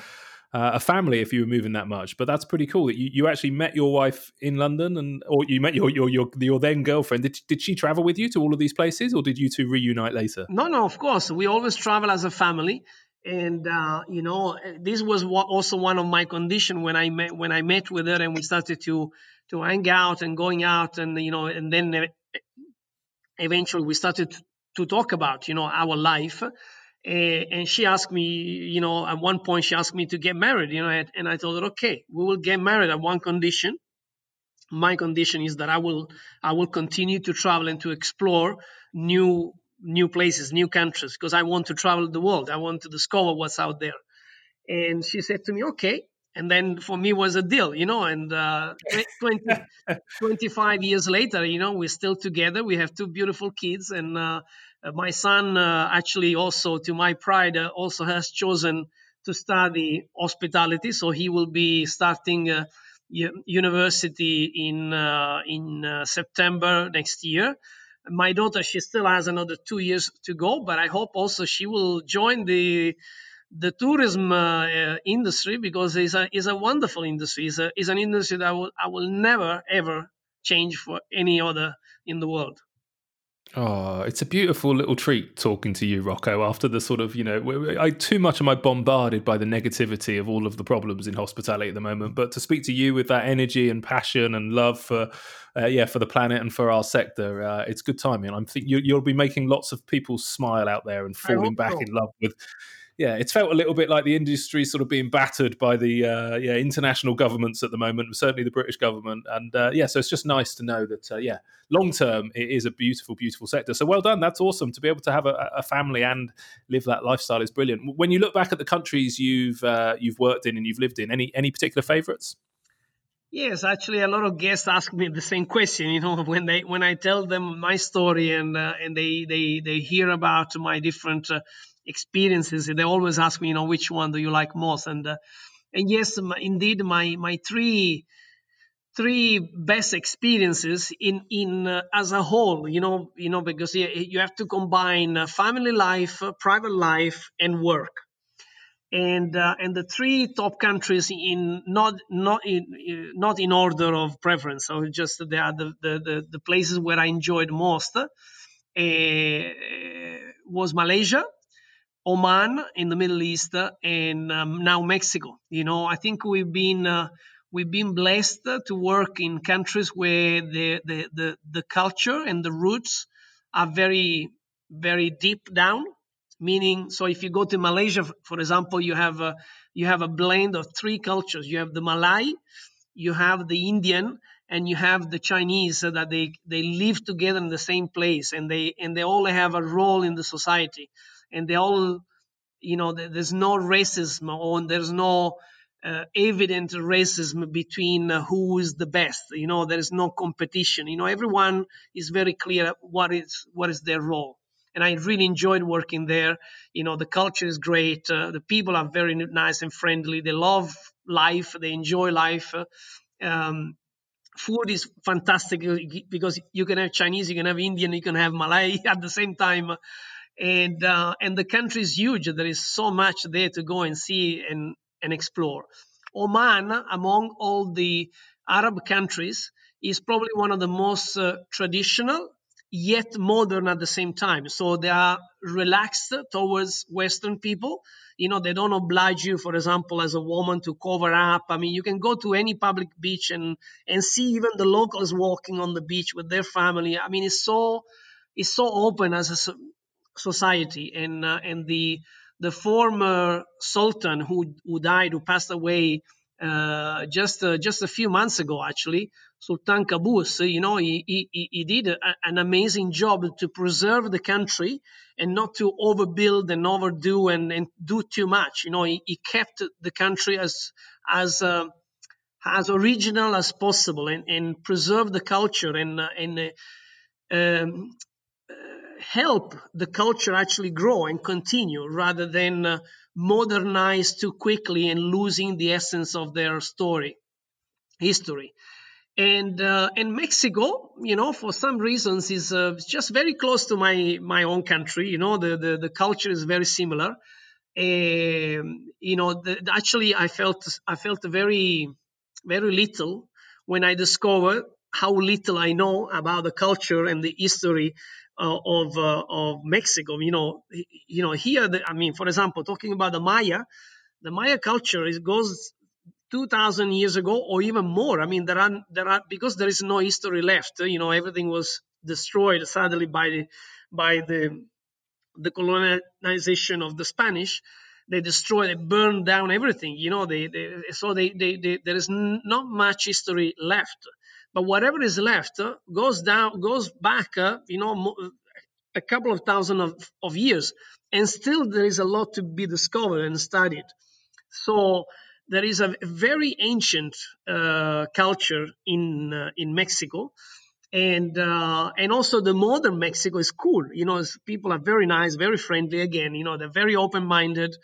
S2: uh, a family if you were moving that much. But that's pretty cool that you, you actually met your wife in London, and or you met your your your, your then girlfriend. Did did she travel with you to all of these places, or did you two reunite later?
S3: No, no, of course. We always travel as a family and uh, you know this was also one of my condition when I met when I met with her and we started to to hang out and going out and you know and then eventually we started to talk about you know our life. And she asked me you know at one point she asked me to get married you know and I told her okay we will get married at one condition. My condition is that I will I will continue to travel and to explore new new places, new countries, because I want to travel the world. I want to discover what's out there. And she said to me, okay. And then for me was a deal, you know, and uh, 20, 25 years later, you know, we're still together. We have two beautiful kids. And uh, my son uh, actually also, to my pride, uh, also has chosen to study hospitality. So he will be starting uh, university in, uh, in September next year my daughter she still has another two years to go but i hope also she will join the the tourism uh, uh, industry because it's a, it's a wonderful industry. It's, a, it's an industry that I will, I will never ever change for any other in the world
S2: Oh, it's a beautiful little treat talking to you, Rocco. After the sort of, you know, I too much am I bombarded by the negativity of all of the problems in hospitality at the moment. But to speak to you with that energy and passion and love for, uh, yeah, for the planet and for our sector, uh, it's good timing. I'm think you, will be making lots of people smile out there and falling back so. in love with yeah, it's felt a little bit like the industry sort of being battered by the uh, yeah international governments at the moment, certainly the British government, and uh, yeah, so it's just nice to know that uh, yeah, long term it is a beautiful, beautiful sector. So well done, that's awesome to be able to have a, a family and live that lifestyle is brilliant. When you look back at the countries you've uh, you've worked in and you've lived in, any any particular favourites?
S3: Yes, actually, a lot of guests ask me the same question. You know, when they when I tell them my story and uh, and they they they hear about my different uh, experiences, they always ask me, you know, which one do you like most? And uh, and yes, indeed, my my three three best experiences in in uh, as a whole. You know, you know, because you have to combine uh, family life, uh, private life, and work and uh, and the three top countries in not not in not in order of preference so just they are the the, the, the places where I enjoyed most uh, was Malaysia Oman in the Middle East and um, now Mexico. You know I think we've been uh, we've been blessed to work in countries where the, the the the culture and the roots are very very deep down. Meaning so if you go to malaysia for example you have a you have a blend of three cultures. You have the malay you have the indian and you have the chinese so that they they live together in the same place and they and they all have a role in the society and they all you know there's no racism or there's no uh, evident racism between uh, who is the best you know there is no competition you know everyone is very clear what is what is their role and I really enjoyed working there. You know, the culture is great. Uh, the people are very nice and friendly. They love life. They enjoy life. Um, food is fantastic because you can have Chinese, you can have Indian, you can have Malay at the same time. And uh, and the country is huge. There is so much there to go and see and and explore. Oman, among all the Arab countries, is probably one of the most uh, traditional yet modern at the same time. So they are relaxed towards Western people. You know, they don't oblige you, for example, as a woman to cover up. I mean, you can go to any public beach and and see even the locals walking on the beach with their family. I mean, it's so it's so open as a society, and uh, and the the former sultan who who died, who passed away uh, just uh, just a few months ago, actually, Sultan Qaboos, you know, he, he, he did a, an amazing job to preserve the country and not to overbuild and overdo and, and do too much. You know, he, he kept the country as as uh, as original as possible and, and preserve the culture and uh, and uh, um, help the culture actually grow and continue rather than uh, modernize too quickly and losing the essence of their story history and uh, and Mexico, you know, for some reasons is uh, just very close to my my own country. You know, the the, the culture is very similar. Um, you know, the, actually, I felt I felt very very little when I discovered how little I know about the culture and the history uh, of uh, of Mexico. You know, you know here. The, I mean, for example, talking about the Maya, the Maya culture is goes 2000 years ago or even more i mean there are there are because there is no history left you know everything was destroyed sadly by the by the the colonization of the spanish they destroyed they burned down everything you know they, they so they, they, they, there is not much history left but whatever is left uh, goes down goes back you know a couple of thousand of, of years and still there is a lot to be discovered and studied so there is a very ancient uh, culture in uh, in Mexico, and uh, and also the modern Mexico is cool. You know, people are very nice, very friendly. Again, you know, they're very open minded.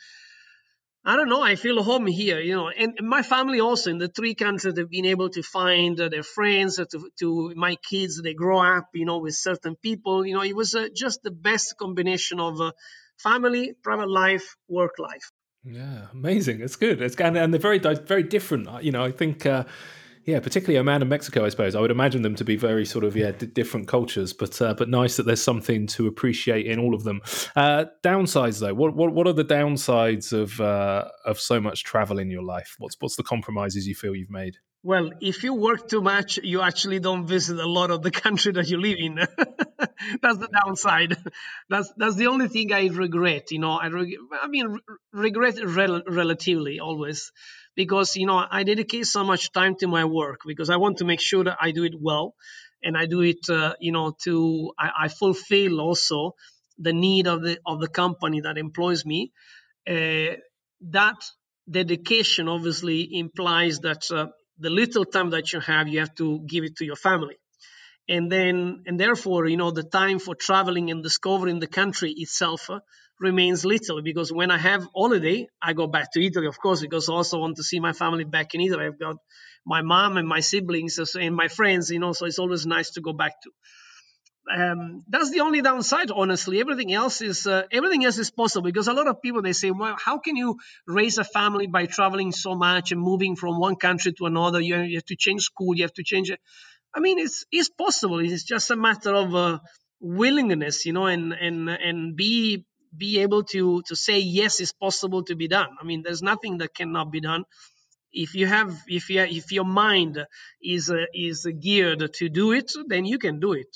S3: I don't know. I feel home here, you know, and my family also in the three countries they've been able to find uh, their friends, uh, to, to my kids. They grow up, you know, with certain people. You know, it was uh, just the best combination of uh, family, private life, work life.
S2: Yeah, amazing. It's good. It's and, and they're very very different. You know, I think. Uh, yeah, particularly Oman and Mexico, I suppose. I would imagine them to be very sort of yeah d- different cultures, but uh, but nice that there's something to appreciate in all of them. Uh, downsides though, what, what what are the downsides of uh, of so much travel in your life? What's what's the compromises you feel you've made?
S3: Well, if you work too much, you actually don't visit a lot of the country that you live in. that's the downside. That's that's the only thing I regret. You know, I reg- I mean, regret rel- relatively always, because you know I dedicate so much time to my work because I want to make sure that I do it well, and I do it, uh, you know, to I, I, fulfill also the need of the of the company that employs me. Uh, that dedication obviously implies that uh, the little time that you have, you have to give it to your family. And then, and therefore, you know, the time for traveling and discovering the country itself uh, remains little because when I have holiday, I go back to Italy, of course, because I also want to see my family back in Italy. I've got my mom and my siblings and my friends, you know, so it's always nice to go back to. Um, that's the only downside, honestly. Everything else is uh, everything else is possible because a lot of people they say, well, how can you raise a family by traveling so much and moving from one country to another? You, you have to change school, you have to change it. I mean, it's it's possible. It's just a matter of uh, willingness, you know, and and and be be able to to say yes, it's possible to be done. I mean, there's nothing that cannot be done if you have if you if your mind is uh, is geared to do it then you can do it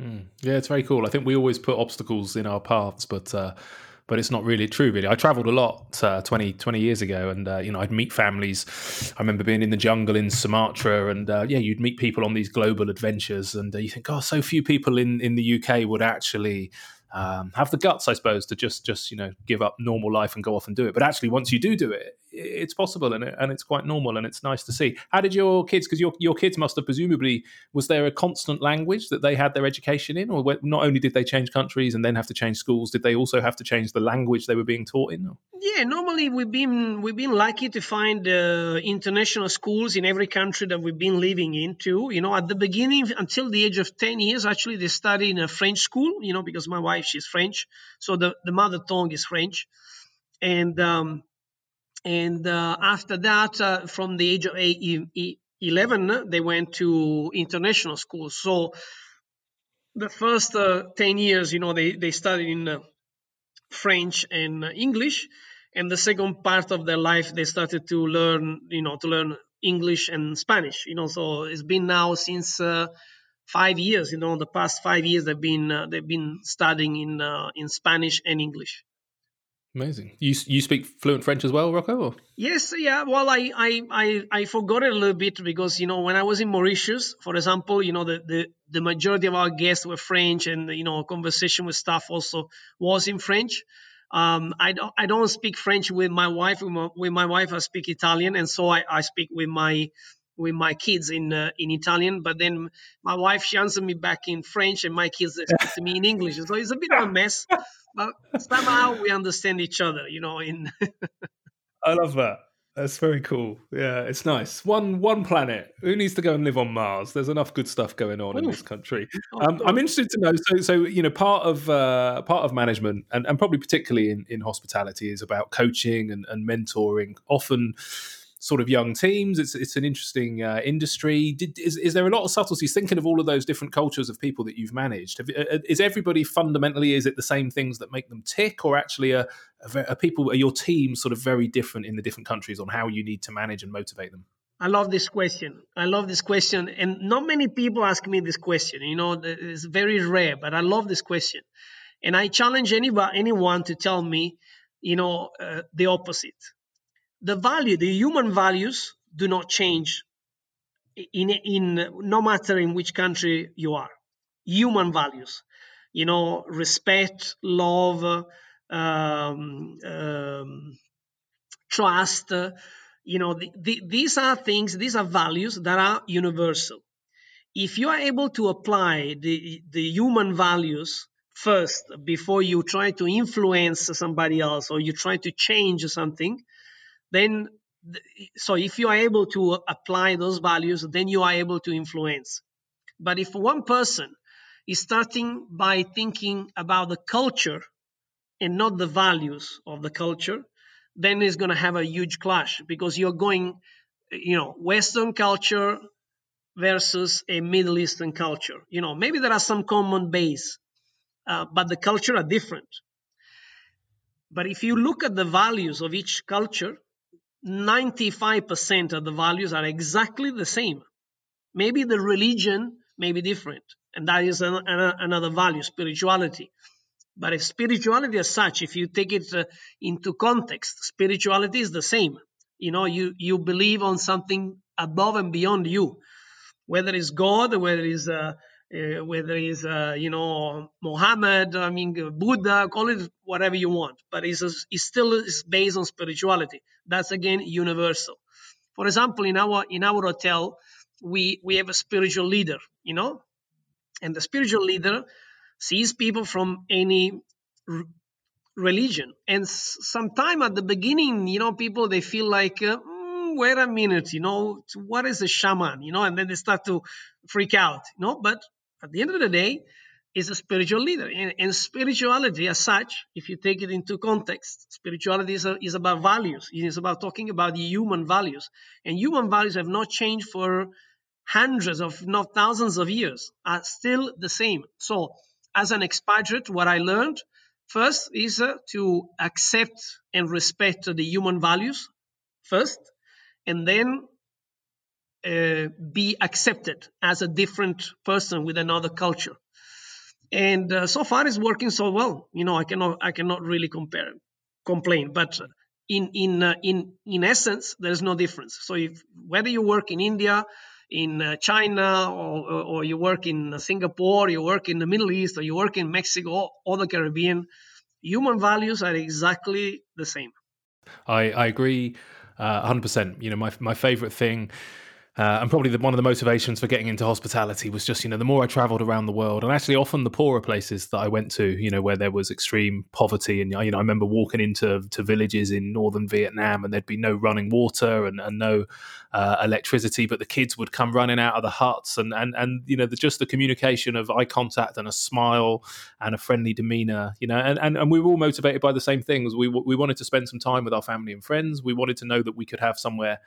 S2: mm. yeah it's very cool i think we always put obstacles in our paths but uh, but it's not really true really i traveled a lot uh, 20 20 years ago and uh, you know i'd meet families i remember being in the jungle in sumatra and uh, yeah you'd meet people on these global adventures and uh, you think oh so few people in in the uk would actually um, have the guts, I suppose, to just just you know give up normal life and go off and do it. But actually, once you do do it, it's possible and, it, and it's quite normal and it's nice to see. How did your kids? Because your your kids must have presumably was there a constant language that they had their education in, or not only did they change countries and then have to change schools, did they also have to change the language they were being taught in?
S3: Yeah, normally we've been we've been lucky to find uh, international schools in every country that we've been living into. You know, at the beginning until the age of ten years, actually they studied in a French school. You know, because my wife she's French, so the the mother tongue is French, and um, and uh, after that, uh, from the age of eight, 11, they went to international schools. So the first uh, 10 years, you know, they, they studied in uh, French and English. And the second part of their life, they started to learn, you know, to learn English and Spanish, you know. So it's been now since uh, five years, you know, the past five years they've been uh, they've been studying in in Spanish and English.
S2: Amazing. You you speak fluent French as well, Rocco? Or?
S3: Yes, yeah. Well, I, I I I forgot it a little bit because you know when I was in Mauritius, for example, you know the the, the majority of our guests were French, and you know conversation with staff also was in French. Um, I don't I don't speak French with my wife. With my, with my wife, I speak Italian, and so I, I speak with my with my kids in uh, in Italian. But then my wife she answered me back in French, and my kids speak to me in English. So it's a bit of a mess but somehow we understand each other, you know. In
S2: I love that. That's very cool. Yeah, it's nice. One one planet. Who needs to go and live on Mars? There's enough good stuff going on in this country. Um, I'm interested to know. So, so you know, part of uh, part of management, and, and probably particularly in, in hospitality, is about coaching and, and mentoring. Often, sort of young teams. It's it's an interesting uh, industry. Did, is is there a lot of subtleties? Thinking of all of those different cultures of people that you've managed, have, uh, is everybody fundamentally is it the same things that make them tick, or actually are, are people are your team sort of very different in the different countries on how you need to manage and motivate them?
S3: I love this question. I love this question, and not many people ask me this question. You know, it's very rare, but I love this question, and I challenge anybody, anyone to tell me, you know, uh, the opposite the value, the human values do not change in, in no matter in which country you are. Human values, you know, respect, love, um, um, trust, uh, you know, the, the, these are things, these are values that are universal. If you are able to apply the, the human values first before you try to influence somebody else or you try to change something, then so if you are able to apply those values then you are able to influence. But if one person is starting by thinking about the culture and not the values of the culture then it's going to have a huge clash because you're going you know western culture versus a middle eastern culture. You know maybe there are some common base uh, but the culture are different. But if you look at the values of each culture 95% of the values are exactly the same. Maybe the religion may be different, and that is an, an, another value, spirituality. But if spirituality as such, if you take it uh, into context, spirituality is the same. You know, you, you believe on something above and beyond you, whether it's God, whether it's uh, uh, whether it's uh, you know Muhammad, I mean Buddha, call it whatever you want, but it's, a, it's still is based on spirituality. That's again universal. For example, in our in our hotel, we we have a spiritual leader, you know, and the spiritual leader sees people from any r- religion. And sometime at the beginning, you know, people they feel like, uh, mm, wait a minute, you know, what is a shaman, you know, and then they start to freak out, you know. But at the end of the day, is a spiritual leader. And, and, spirituality, as such, if you take it into context, spirituality is, a, is about values. It is about talking about the human values. And human values have not changed for hundreds of, not thousands of years, are still the same. So, as an expatriate, what I learned first is uh, to accept and respect the human values first, and then uh, be accepted as a different person with another culture and uh, so far it's working so well. You know, I cannot I cannot really compare complain, but in in uh, in in essence, there's no difference. So if whether you work in India, in uh, China, or, or you work in Singapore, you work in the Middle East, or you work in Mexico or the Caribbean, human values are exactly the same.
S2: I I agree, uh, hundred percent. You know, my my favorite thing uh, and probably the, one of the motivations for getting into hospitality was just, you know, the more I traveled around the world, and actually often the poorer places that I went to, you know, where there was extreme poverty, and you know, I remember walking into to villages in northern Vietnam, and there'd be no running water and, and no uh, electricity, but the kids would come running out of the huts, and and and you know, the, just the communication of eye contact and a smile and a friendly demeanor, you know, and, and and we were all motivated by the same things. We we wanted to spend some time with our family and friends. We wanted to know that we could have somewhere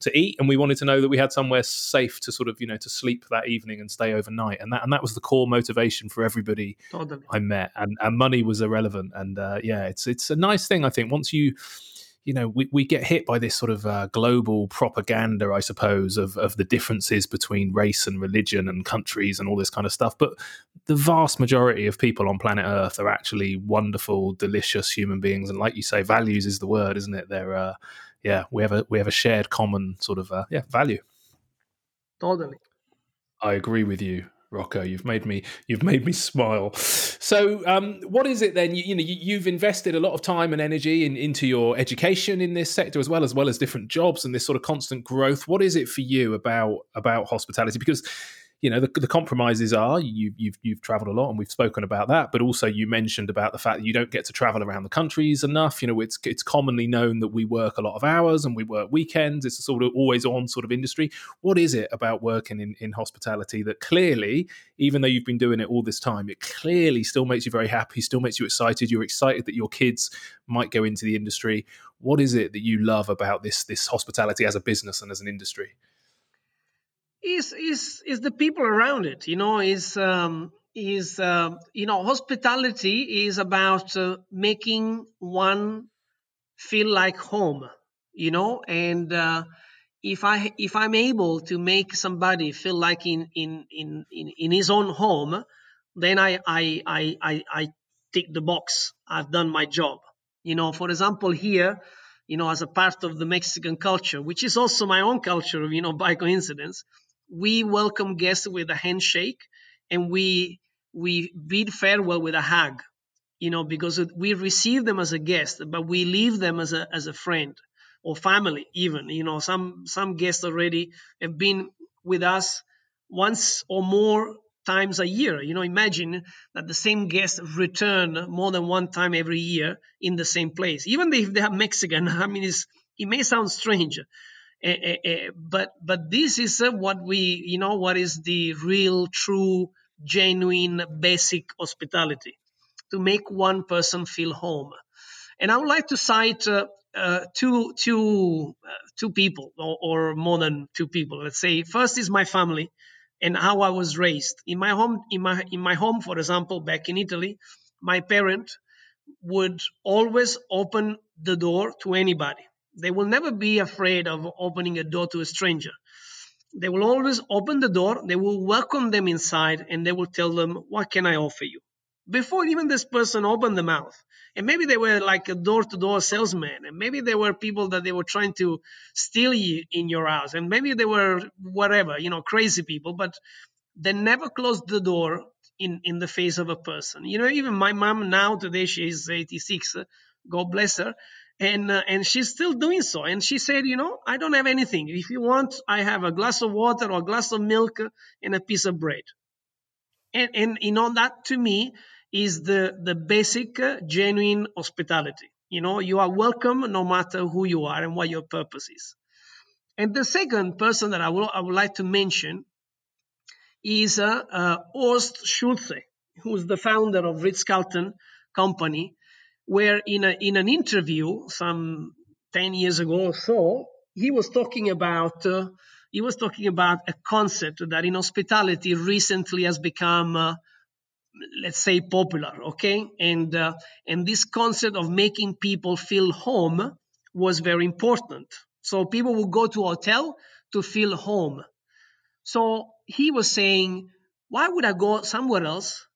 S2: to eat, and we wanted to know that we had somewhere safe to sort of you know to sleep that evening and stay overnight, and that and that was the core motivation for everybody totally. I met, and and money was irrelevant, and uh, yeah, it's it's a nice thing I think once you you know, we, we get hit by this sort of uh, global propaganda, I suppose, of, of the differences between race and religion and countries and all this kind of stuff. But the vast majority of people on planet Earth are actually wonderful, delicious human beings. And like you say, values is the word, isn't it? They're, uh, yeah, we have a we have a shared common sort of uh, yeah value.
S3: Totally.
S2: I agree with you. Rocco, you've made me you've made me smile. So, um, what is it then? You, you know, you, have invested a lot of time and energy in, into your education in this sector as well as well as different jobs and this sort of constant growth. What is it for you about about hospitality? Because you know the, the compromises are you, you've you've traveled a lot and we've spoken about that but also you mentioned about the fact that you don't get to travel around the countries enough. You know it's it's commonly known that we work a lot of hours and we work weekends. It's a sort of always on sort of industry. What is it about working in, in hospitality that clearly even though you've been doing it all this time it clearly still makes you very happy still makes you excited you're excited that your kids might go into the industry. What is it that you love about this this hospitality as a business and as an industry
S3: is is is the people around it. You know, is um, is uh, you know, hospitality is about uh, making one feel like home. You know, and uh, if I if I'm able to make somebody feel like in in in in, in his own home, then I I I I, I tick the box. I've done my job. You know, for example, here you know, as a part of the Mexican culture, which is also my own culture, you know, by coincidence, we welcome guests with a handshake and we we bid farewell with a hug you know because we receive them as a guest but we leave them as a as a friend or family even you know. Some some guests already have been with us once or more times a year. You know imagine that the same guests return more than one time every year in the same place even if they are mexican. I mean it may sound strange but but this is uh, what we you know what is the real true genuine basic hospitality. To make one person feel home. And i would like to cite uh, uh, two, two, uh, two people or, or, more than two people. Let's say first is my family and how i was raised. In my home in my in my home for example back in italy my parent would always open the door to anybody they will never be afraid of opening a door to a stranger. They will always open the door, they will welcome them inside, and they will tell them, What can I offer you? Before even this person opened the mouth. And maybe they were like a door to door salesman, and maybe they were people that they were trying to steal you in your house, and maybe they were whatever, you know, crazy people, but they never closed the door in, in the face of a person. You know, even my mom now today, she's 86, God bless her and uh, and she's still doing so. And she said, you know, I don't have anything. If you want, I have a glass of water or a glass of milk and a piece of bread. And and you know that to me is the the basic uh, genuine hospitality. You know, you are welcome no matter who you are and what your purpose is. And the second person that I will I would like to mention is uh, uh, Horst Schulze, who's the founder of Ritz Carlton Company, where in a in an interview some ten years ago or so, he was talking about uh, he was talking about a concept that in hospitality recently has become uh, let's say popular okay? And uh, and this concept of making people feel home was very important. So people would go to hotel to feel home. So he was saying why would i go somewhere else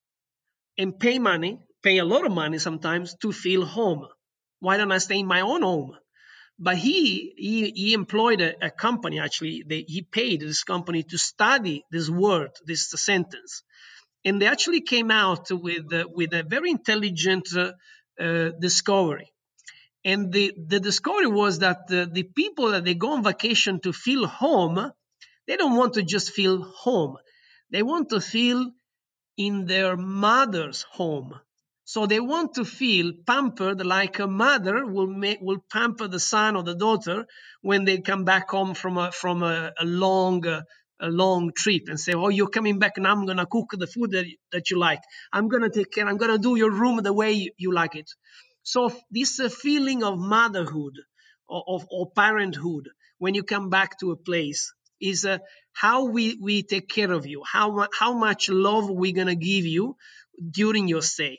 S3: and pay money pay a lot of money sometimes to feel home why don't i stay in my own home but he he, he employed a, a company actually they, he paid this company to study this word this sentence and they actually came out with uh, with a very intelligent uh, uh, discovery. And the, the discovery was that the, the people that they go on vacation to feel home, they don't want to just feel home. They want to feel in their mother's home. So they want to feel pampered like a mother will make, will pamper the son or the daughter when they come back home from a from a, a long uh, a long trip and say, "Oh, you're coming back, and I'm gonna cook the food that that you like. I'm gonna take care. I'm gonna do your room the way you, you like it." So this uh, feeling of motherhood or, of, or parenthood when you come back to a place is uh, how we, we take care of you, how how much love we're gonna give you during your stay,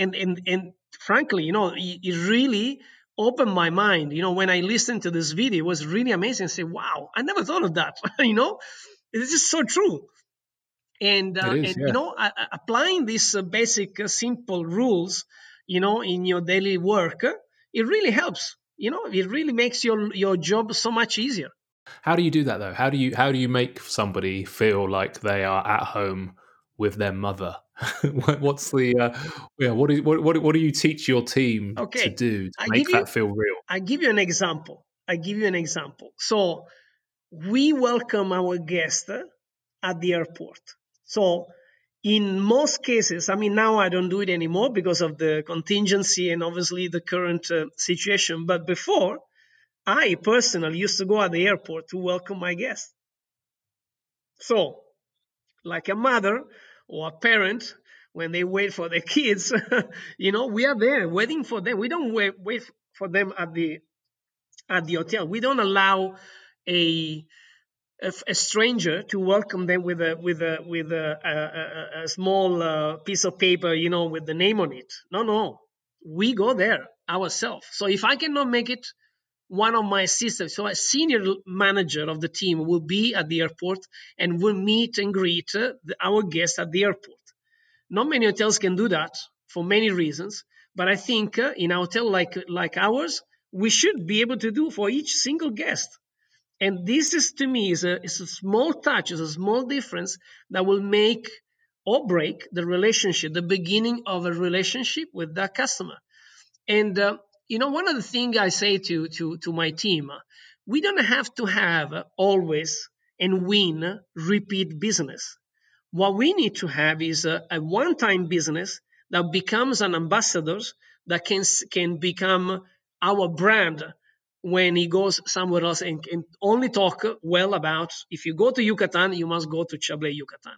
S3: and and and frankly, you know, it, it really opened my mind. You know, when I listened to this video, it was really amazing. I say, wow, I never thought of that. you know, it's just so true. And, uh, is, and yeah. you know, uh, applying these uh, basic, uh, simple rules, you know, in your daily work, uh, it really helps. You know, it really makes your your job so much easier.
S2: How do you do that though? How do you how do you make somebody feel like they are at home with their mother? What's the uh, yeah? What, is, what what what do you teach your team okay. to do to I make that
S3: you,
S2: feel real?
S3: I give you an example. I give you an example. So we welcome our guests at the airport. So in most cases, I mean, now I don't do it anymore because of the contingency and obviously the current uh, situation. But before, I personally used to go at the airport to welcome my guests. So, like a mother or a parent, when they wait for their kids, you know, we are there waiting for them. We don't wait, wait for them at the at the hotel. We don't allow a a, a stranger to welcome them with a with a with a, a, a small uh, piece of paper, you know, with the name on it. No, no, we go there ourselves. So if I cannot make it, one of my assistants, so a senior manager of the team, will be at the airport and will meet and greet uh, our guests at the airport. Not many hotels can do that for many reasons, but I think uh, in a hotel like like ours, we should be able to do for each single guest. And this is to me is a, is a small touch, is a small difference that will make or break the relationship, the beginning of a relationship with that customer. And uh, you know, one of the things I say to to to my team, we don't have to have always and win repeat business. What we need to have is a, a one-time business that becomes an ambassador that can can become our brand when he goes somewhere else and, and only talk well about if you go to Yucatan, you must go to Chablé Yucatan.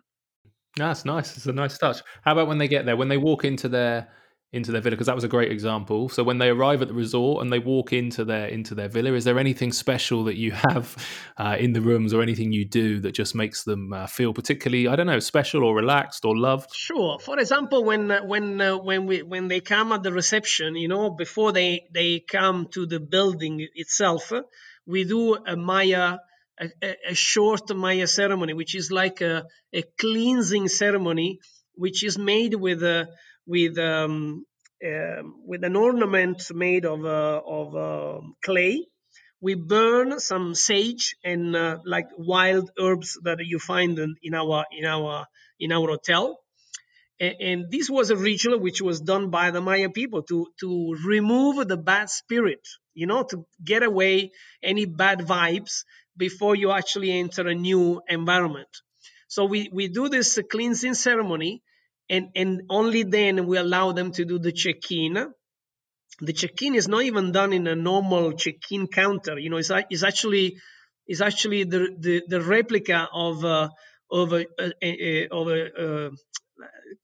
S2: That's nice. It's a nice touch. How about when they get there? When they walk into their into their villa because that was a great example. So when they arrive at the resort and they walk into their into their villa, is there anything special that you have uh, in the rooms or anything you do that just makes them uh, feel particularly I don't know special or relaxed or loved?
S3: Sure. For example, when uh, when uh, when we when they come at the reception, you know, before they they come to the building itself, we do a Maya. A, a short Maya ceremony, which is like a, a cleansing ceremony, which is made with a with um, uh, with an ornament made of uh, of uh, clay. We burn some sage and uh, like wild herbs that you find in, in our in our in our hotel, And, and this was a ritual which was done by the Maya people to to remove the bad spirit, you know, to get away any bad vibes before you actually enter a new environment. So we, we do this cleansing ceremony and, and only then we allow them to do the check-in. The check-in is not even done in a normal check-in counter. You know, it's, it's actually it's actually the, the, the replica of a, of a, a, a of a,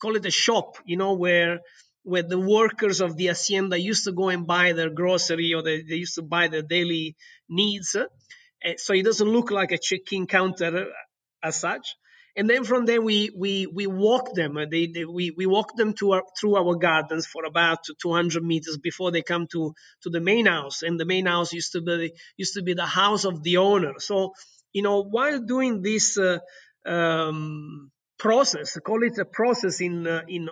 S3: call it a shop. You know, where where the workers of the hacienda used to go and buy their grocery or they, they used to buy their daily needs. Eh, so it doesn't look like a check-in counter as such and then from there we we we walk them. Uh, they, they we, we walk them to our, through our gardens for about 200 meters before they come to to the main house. And the main house used to be used to be the house of the owner. So you know while doing this uh, um, process call it a process in uh, in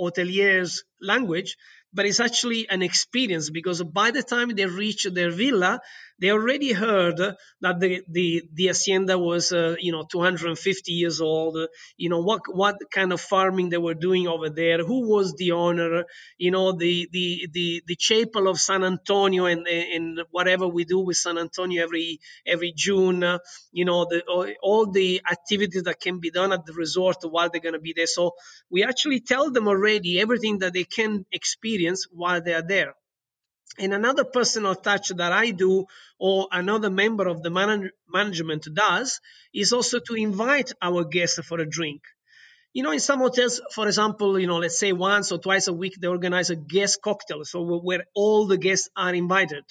S3: hoteliers language but it's actually an experience because by the time they reach their villa, they already heard that the the, the hacienda was uh, you know 250 years old. You know what what kind of farming they were doing over there, who was the owner, you know the the the, the chapel of San Antonio and and whatever we do with San Antonio every every June, you know the all the activities that can be done at the resort while they're going to be there. So we actually tell them already everything that they can experience experience while they are there. And another personal touch that I do, or another member of the man- management does, is also to invite our guests for a drink. You know, in some hotels, for example, you know, let's say once or twice a week, they organize a guest cocktail, so where all the guests are invited.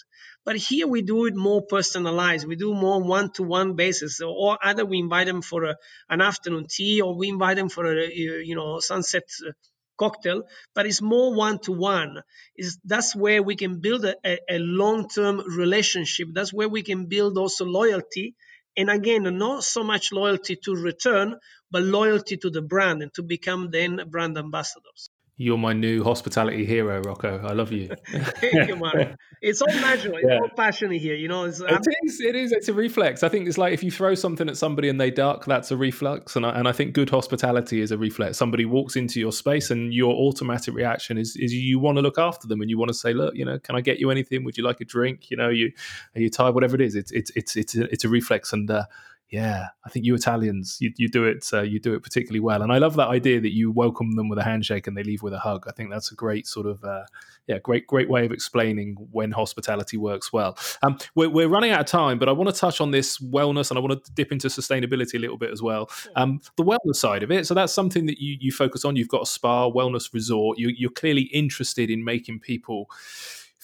S3: But here we do it more personalized. We do more one-to-one basis, or either we invite them for a, an afternoon tea, or we invite them for a, you know, sunset uh, cocktail, but it's more one to one. Is that's where we can build a, a long term relationship. That's where we can build also loyalty. And again, not so much loyalty to return, but loyalty to the brand and to become then brand ambassadors.
S2: You're my new hospitality hero, Rocco. I love you.
S3: Thank you, Mark. It's all natural. It's yeah. all passionate here. You know, it's,
S2: it is, it is. It's a reflex. I think it's like if you throw something at somebody and they duck, that's a reflex. And I, and I think good hospitality is a reflex. Somebody walks into your space and your automatic reaction is is you want to look after them and you want to say, look, you know, can I get you anything? Would you like a drink? You know, you are you tired? Whatever it is, it's it's it's it's a, it's a reflex. And uh, yeah, I think you Italians, you, you do it, uh, you do it particularly well. And I love that idea that you welcome them with a handshake and they leave with a hug. I think that's a great sort of, uh, yeah, great, great way of explaining when hospitality works well. Um, we're, we're, running out of time, but I want to touch on this wellness and I want to dip into sustainability a little bit as well. Um, the wellness side of it. So that's something that you, you focus on. You've got a spa, wellness resort. You, you're clearly interested in making people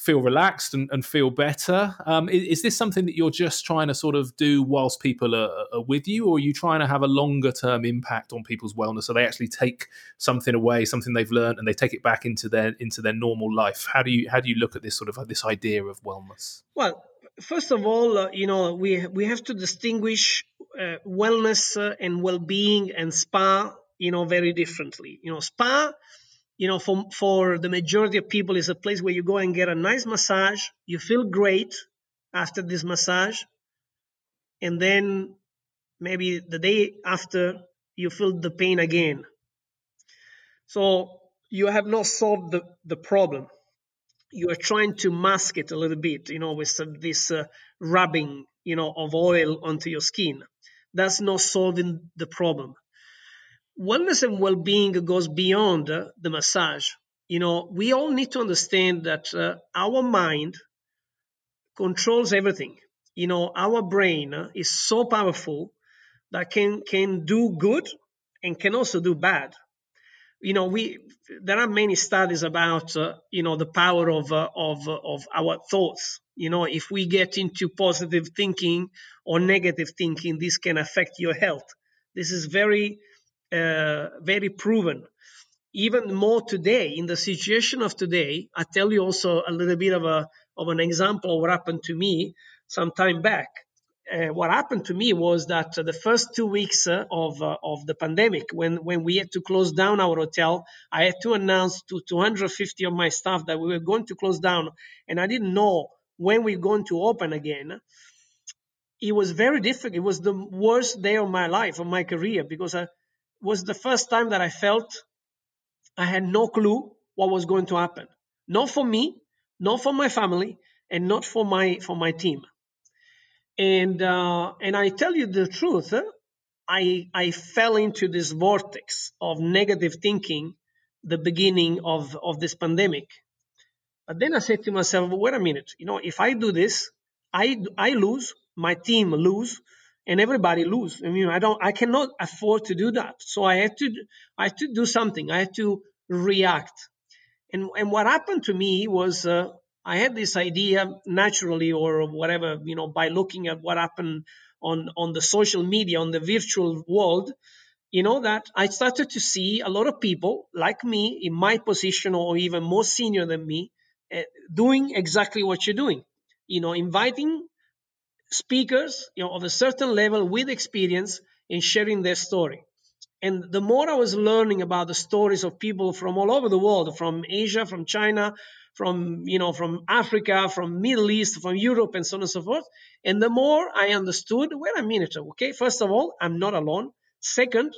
S2: feel relaxed and, and feel better. Um, is, is, this something that you're just trying to sort of do whilst people are, are, with you, or are you trying to have a longer term impact on people's wellness so they actually take something away, something they've learned, and they take it back into their into their normal life? How do you how do you look at this sort of this idea of wellness?
S3: Well, first of all, uh, you know we we have to distinguish uh, wellness uh, and well being and spa, you know, very differently. You know, spa you know, for, for the majority of people, is a place where you go and get a nice massage. You feel great after this massage. And then maybe the day after, you feel the pain again. So you have not solved the, the problem. You are trying to mask it a little bit, you know, with some, this uh, rubbing, you know, of oil onto your skin. That's not solving the problem wellness and well-being goes beyond uh, the massage. You know we all need to understand that uh, our mind controls everything. You know our brain uh, is so powerful that can can do good and can also do bad. You know we there are many studies about uh, you know the power of uh, of of our thoughts. You know if we get into positive thinking or negative thinking this can affect your health. This is very uh, very proven. Even more today, in the situation of today, I tell you also a little bit of a of an example of what happened to me some time back. Uh, what happened to me was that uh, the first two weeks uh, of uh, of the pandemic, when when we had to close down our hotel, I had to announce to 250 of my staff that we were going to close down, and I didn't know when we we're going to open again. It was very difficult. It was the worst day of my life, of my career, because I, was the first time that I felt I had no clue what was going to happen. Not for me, not for my family, and not for my for my team. And uh, and I tell you the truth, I I fell into this vortex of negative thinking the beginning of of this pandemic. But then I said to myself, wait a minute, you know, if I do this, I I lose, my team lose, and everybody lose. I mean, I don't, I cannot afford to do that. So I had to, I had to do something. I had to react. And and what happened to me was uh, I had this idea naturally or whatever, you know, by looking at what happened on on the social media, on the virtual world, you know that I started to see a lot of people like me in my position or even more senior than me uh, doing exactly what you're doing. You know, inviting speakers, you know, of a certain level with experience in sharing their story. And the more I was learning about the stories of people from all over the world, from Asia, from China, from you know from africa from middle east from europe and so on and so forth and the more i understood wait a minute okay first of all i'm not alone second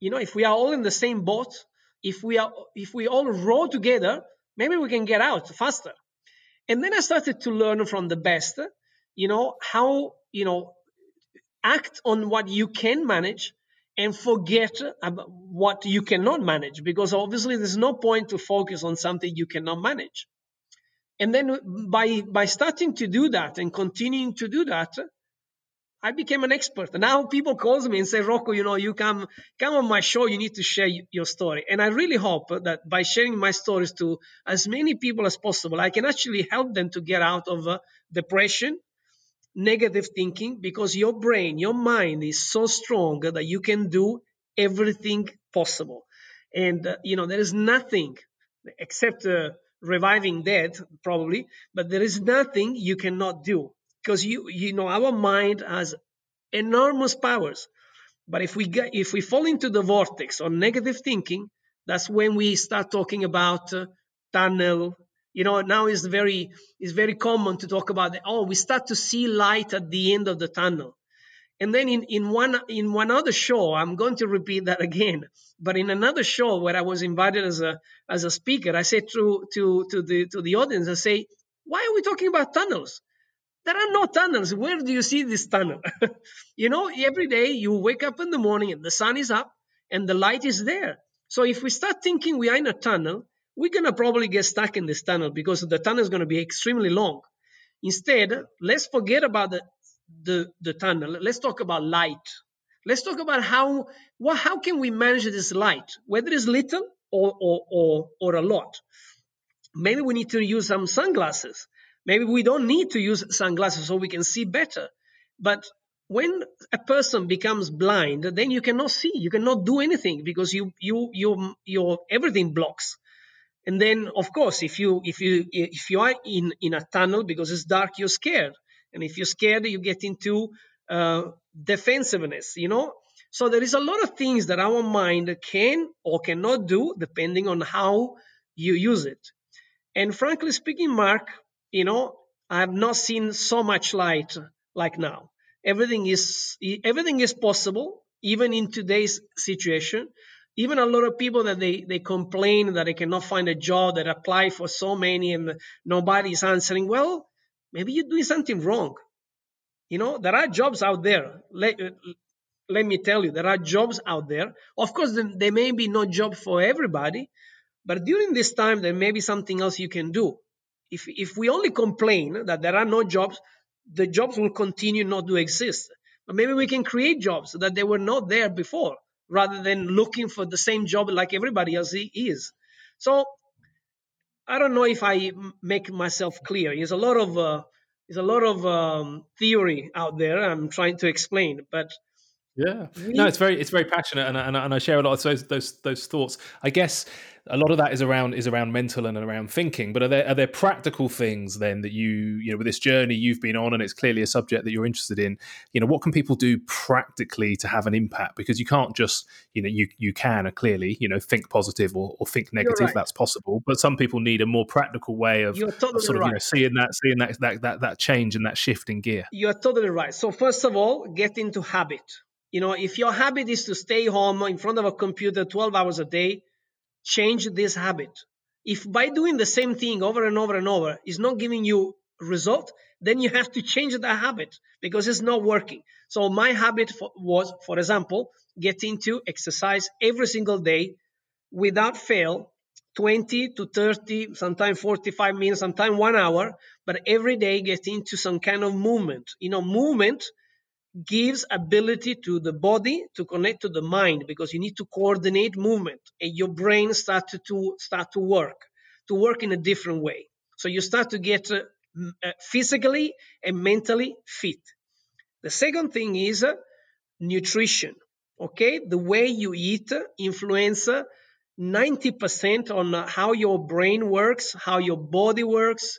S3: you know if we are all in the same boat if we are if we all row together maybe we can get out faster and then i started to learn from the best you know how you know act on what you can manage and forget about what you cannot manage because obviously there's no point to focus on something you cannot manage. And then by by starting to do that and continuing to do that i became an expert. Now people calls me and say rocco you know you come come on my show you need to share your story. And i really hope that by sharing my stories to as many people as possible i can actually help them to get out of uh, depression negative thinking because your brain, your mind is so strong that you can do everything possible. And, uh, you know, there is nothing except uh, reviving dead, probably, but there is nothing you cannot do because you, you know, our mind has enormous powers. But if we get, if we fall into the vortex of negative thinking, that's when we start talking about uh, tunnel you know now it's very it's very common to talk about oh we start to see light at the end of the tunnel. And then in, in one in one other show i'm going to repeat that again but in another show where i was invited as a as a speaker i said to to to the to the audience i say why are we talking about tunnels? There are no tunnels. Where do you see this tunnel? You know every day you wake up in the morning and the sun is up and the light is there. So if we start thinking we are in a tunnel we're going to probably get stuck in this tunnel because the tunnel is going to be extremely long. Instead, let's forget about the, the, the tunnel. Let's talk about light. Let's talk about how, well, how can we manage this light, whether it's little or, or, or, or a lot. Maybe we need to use some sunglasses. Maybe we don't need to use sunglasses so we can see better. But when a person becomes blind, then you cannot see, you cannot do anything because you, you, you, your everything blocks and then of course if you if you if you are in in a tunnel because it's dark you're scared. And if you're scared you get into uh, defensiveness you know? So there is a lot of things that our mind can or cannot do depending on how you use it. And frankly speaking mark you know i have not seen so much light like now. Everything is everything is possible even in today's situation even a lot of people that they, they complain that they cannot find a job that apply for so many and nobody's answering well maybe you're doing something wrong. You know there are jobs out there. Let, let me tell you there are jobs out there. Of course there may be no job for everybody but during this time there may be something else you can do. If, if we only complain that there are no jobs the jobs will continue not to exist. But maybe we can create jobs that they were not there before rather than looking for the same job like everybody else is. So I don't know if I make myself clear. There's a lot of uh, there's a lot of um, theory out there. I'm trying to explain, but
S2: yeah, no, it's very it's very passionate, and, and, and I share a lot of those those those thoughts. I guess a lot of that is around is around mental and around thinking. But are there are there practical things then that you you know with this journey you've been on, and it's clearly a subject that you're interested in. You know, what can people do practically to have an impact? Because you can't just you know you you can clearly you know think positive or, or think negative. Right. That's possible, but some people need a more practical way of, totally of sort of you know, seeing that seeing that, that that that change and that shift in gear.
S3: You are totally right. So first of all, get into habit you know, if your habit is to stay home in front of a computer 12 hours a day, change this habit. If by doing the same thing over and over and over is not giving you result, then you have to change the habit because it's not working. So my habit for, was, for example, getting to exercise every single day without fail 20 to 30 sometimes 45 minutes sometimes one hour but every day get into some kind of movement you know movement gives ability to the body to connect to the mind because you need to coordinate movement and your brain start to, to start to work to work in a different way. So you start to get uh, uh, physically and mentally fit. The second thing is uh, nutrition okay? The way you eat influence 90% on how your brain works how your body works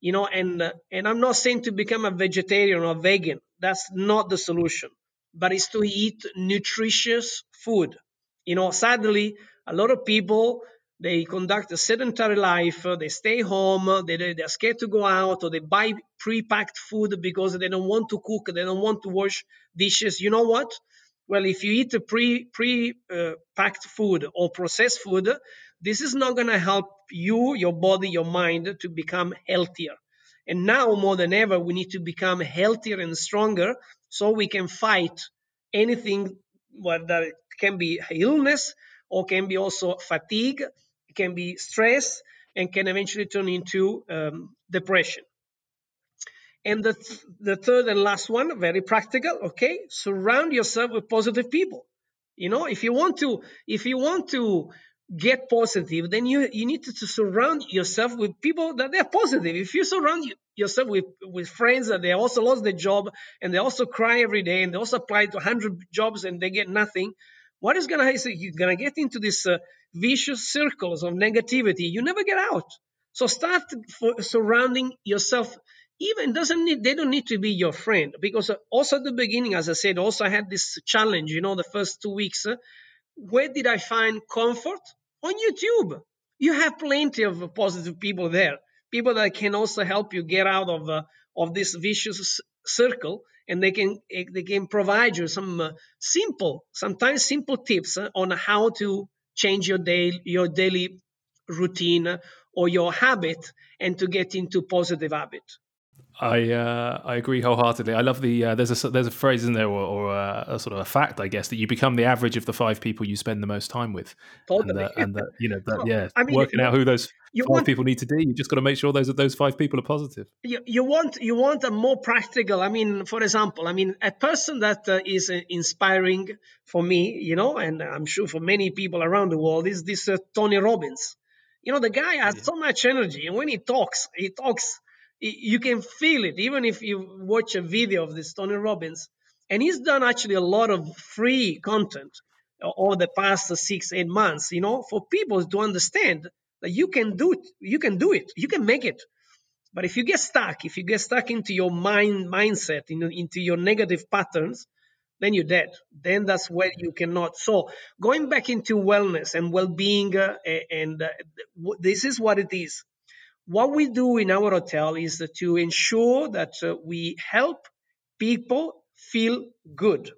S3: you know and and i'm not saying to become a vegetarian or vegan that's not the solution but it's to eat nutritious food. You know sadly a lot of people they conduct a sedentary life they stay home they, they're scared to go out or they buy pre-packed food because they don't want to cook they don't want to wash dishes. You know what? Well if you eat a pre pre uh, packed food or processed food this is not going to help you your body your mind to become healthier and now more than ever we need to become healthier and stronger so we can fight anything that can be illness or can be also fatigue it can be stress and can eventually turn into um, depression and the, th- the third and last one, very practical, okay? Surround yourself with positive people. You know, if you want to, if you want to get positive, then you, you need to, to surround yourself with people that they're positive. If you surround yourself with, with friends that they also lost their job and they also cry every day and they also apply to 100 jobs and they get nothing, what is going to happen? You're going to get into this uh, vicious circles of negativity. You never get out. So start surrounding yourself even doesn't need they don't need to be your friend because also at the beginning as i said also i had this challenge you know the first two weeks uh, where did i find comfort? On youtube. You have plenty of positive people there. People that can also help you get out of uh, of this vicious circle and they can eh, they can provide you some uh, simple sometimes simple tips uh, on how to change your day your daily routine or your habit and to get into positive habit
S2: I uh, I agree wholeheartedly. I love the uh, there's a there's a phrase in there or, or uh, a, sort of a fact I guess that you become the average of the five people you spend the most time with.
S3: Totally.
S2: And, and you know that, yeah, I mean, working out who those five want, people need to be. You just got to make sure those those five people are positive.
S3: You, you want you want a more practical. I mean, for example, I mean a person that uh, is uh, inspiring for me, you know, and I'm sure for many people around the world is this uh, Tony Robbins. You know, the guy has yeah. so much energy, and when he talks, he talks you can feel it even if you watch a video of this Tony Robbins. And he's done actually a lot of free content over the past six, eight months, you know, for people to understand that you can do it, you can do it, you can make it. But if you get stuck, if you get stuck into your mind mindset, into your negative patterns, then you're dead. Then that's where you cannot. So going back into wellness and well-being, uh, and uh, this is what it is what we do in our hotel is to ensure that uh, we help people feel good.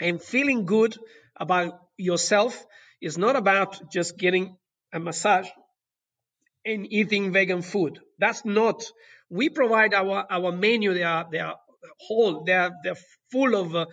S3: And feeling good about yourself is not about just getting a massage and eating vegan food. That's not. We provide our our menu. They are they are whole. They are they're full of uh,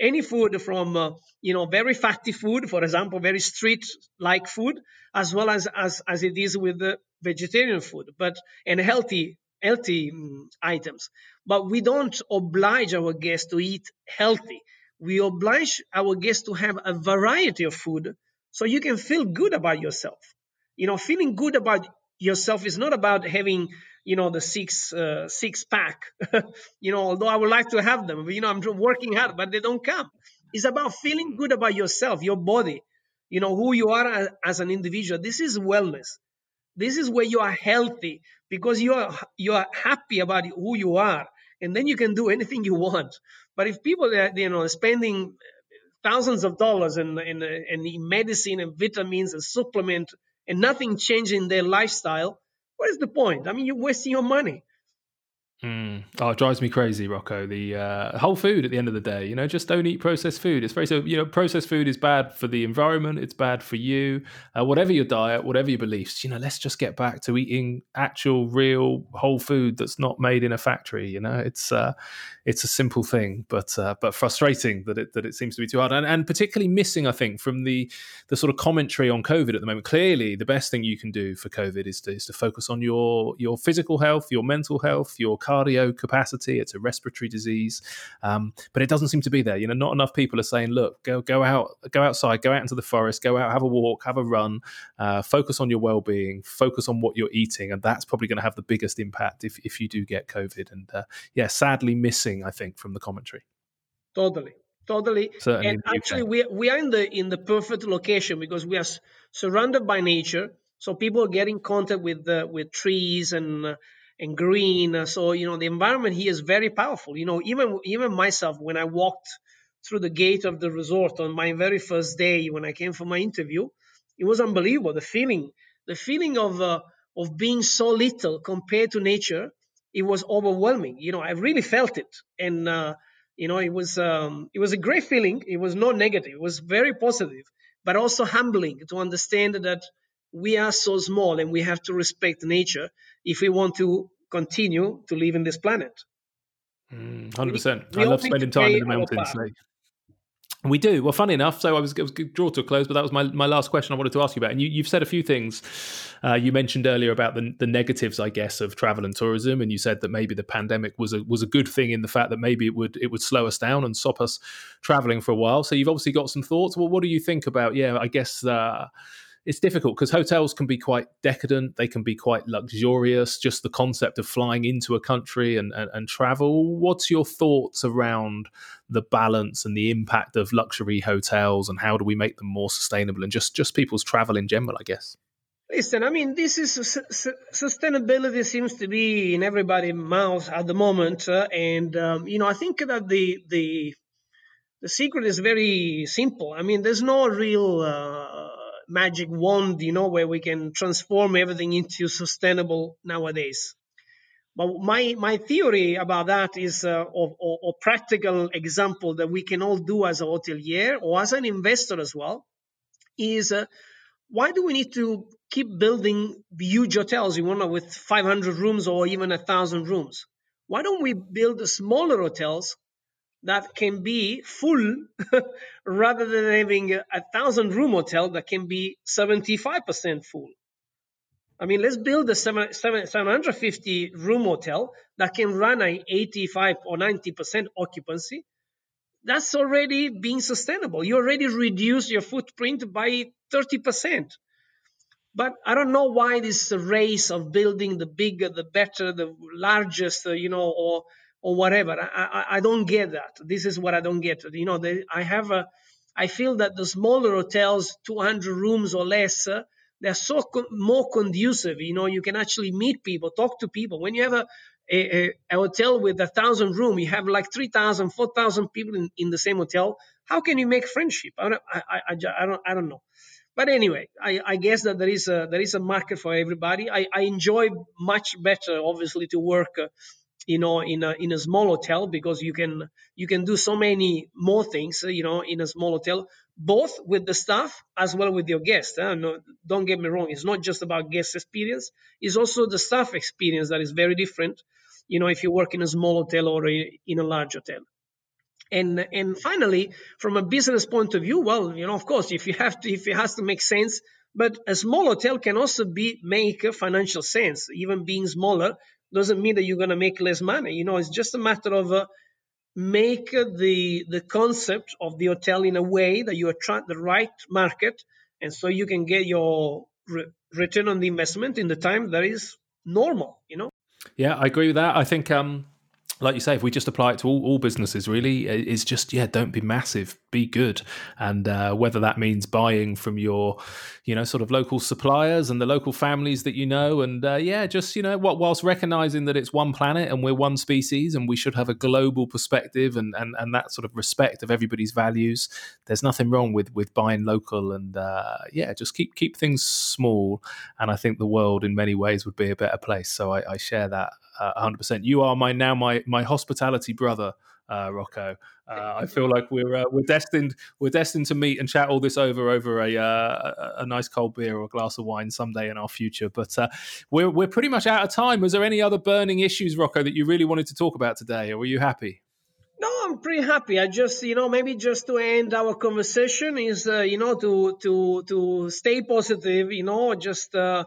S3: any food from uh, you know very fatty food, for example, very street like food, as well as as as it is with the vegetarian food, but and healthy healthy um, items. But we don't oblige our guests to eat healthy. We oblige our guests to have a variety of food so you can feel good about yourself. You know, feeling good about yourself is not about having you know the six uh, six pack. You know although i would like to have them you know i'm working hard but they don't come. It's about feeling good about yourself your body you know who you are as, as an individual. This is wellness. This is where you are healthy because you are you are happy about who you are, and then you can do anything you want. But if people are you know spending thousands of dollars in in, in medicine and vitamins and supplement and nothing changing their lifestyle, what is the point? I mean, you're wasting your money.
S2: Mm. Oh, it drives me crazy, Rocco. The uh, whole food at the end of the day, you know, just don't eat processed food. It's very so, you know, processed food is bad for the environment. It's bad for you. Uh, whatever your diet, whatever your beliefs, you know, let's just get back to eating actual, real, whole food that's not made in a factory. You know, it's uh, it's a simple thing, but uh, but frustrating that it that it seems to be too hard, and, and particularly missing, I think, from the the sort of commentary on COVID at the moment. Clearly, the best thing you can do for COVID is to is to focus on your your physical health, your mental health, your cardio capacity. It's a respiratory disease, um, but it doesn't seem to be there. You know, not enough people are saying, "Look, go go out, go outside, go out into the forest, go out, have a walk, have a run, uh, focus on your well being, focus on what you're eating," and that's probably going to have the biggest impact if if you do get COVID. And uh, yeah, sadly missing, I think, from the commentary.
S3: Totally, totally. Certainly and actually, we we are in the in the perfect location because we are surrounded by nature. So people are getting contact with the with trees and uh, and green. So you know the environment here is very powerful. You know even even myself when I walked through the gate of the resort on my very first day when I came for my interview, it was unbelievable. The feeling the feeling of uh, of being so little compared to nature, it was overwhelming. You know I really felt it, and uh, you know it was um, it was a great feeling. It was not negative. It was very positive, but also humbling to understand that we are so small and we have to respect nature if we want to continue to live in this planet.
S2: Mm, hundred percent. I love spending time in the mountains. We do. Well, funny enough, so I was, I was draw to a close, but that was my, my last question I wanted to ask you about. And you, have said a few things. Uh, you mentioned earlier about the, the negatives, I guess, of travel and tourism, and you said that maybe the pandemic was a was a good thing in the fact that maybe it would it would slow us down and stop us traveling for a while. So you've obviously got some thoughts. Well, what do you think about? Yeah, I guess. Uh, it's difficult because hotels can be quite decadent they can be quite luxurious just the concept of flying into a country and, and, and, travel. What's your thoughts around the balance and the impact of luxury hotels and how do we make them more sustainable and just just people's travel in general i guess?
S3: Listen i mean this is su- sustainability seems to be in everybody's mouth at the moment uh, and um, you know i think that the the the secret is very simple. I mean there's no real uh, magic wand, you know, where we can transform everything into sustainable nowadays. But my, my theory about that is uh, a practical example that we can all do as a hotelier or as an investor as well is uh, why do we need to keep building huge hotels, you know, with 500 rooms or even a thousand rooms? Why don't we build smaller hotels that can be full rather than having a thousand room hotel that can be 75% full. I mean, let's build a 750 room hotel that can run a 85 or 90% occupancy. That's already being sustainable. You already reduce your footprint by 30%. But I don't know why this race of building the bigger, the better, the largest, you know, or or whatever. I, I, I, don't get that. This is what I don't get. You know, they, I have a, I feel that the smaller hotels, 200 rooms or less, uh, they're so more conducive. You know, you can actually meet people, talk to people. When you have a, a, a hotel with a thousand room, you have like 3,000, 4,000 people in, in the same hotel. How can you make friendship? I don't, I, I, I, don't, I don't know. But anyway, I, I guess that there is a there is a market for everybody. I, I enjoy much better, obviously, to work uh, you know in a in a small hotel because you can you can do so many more things uh, you know in a small hotel both with the staff as well with your guests huh? no, don't get me wrong it's not just about guest experience it's also the staff experience that is very different you know if you work in a small hotel or a, in a large hotel and and finally from a business point of view well you know of course if you have to if it has to make sense but a small hotel can also be make financial sense even being smaller doesn't mean that you're going to make less money. You know, it's just a matter of uh, make the the concept of the hotel in a way that you attract the right market, and so you can get your re- return on the investment in the time that is normal. You know.
S2: Yeah, I agree with that. I think um, like you say, if we just apply it to all, all businesses, really, it's just yeah, don't be massive be good. And uh, whether that means buying from your, you know, sort of local suppliers and the local families that you know. And uh, yeah, just, you know, what, whilst recognizing that it's one planet and we're one species and we should have a global perspective and, and, and that sort of respect of everybody's values, there's nothing wrong with, with buying local and uh, yeah, just keep, keep things small. And I think the world in many ways would be a better place. So I, I share that uh, 100%. You are my now my, my hospitality brother uh, Rocco. Uh, I feel like we're uh, we're destined we're destined to meet and chat all this over over a uh, a nice cold beer or a glass of wine someday in our future. But uh, we're we're pretty much out of time. Was there any other burning issues, Rocco, that you really wanted to talk about today, or were you happy?
S3: No, I'm pretty happy. I just, you know, maybe just to end our conversation is, uh, you know, to to to stay positive. You know, just uh,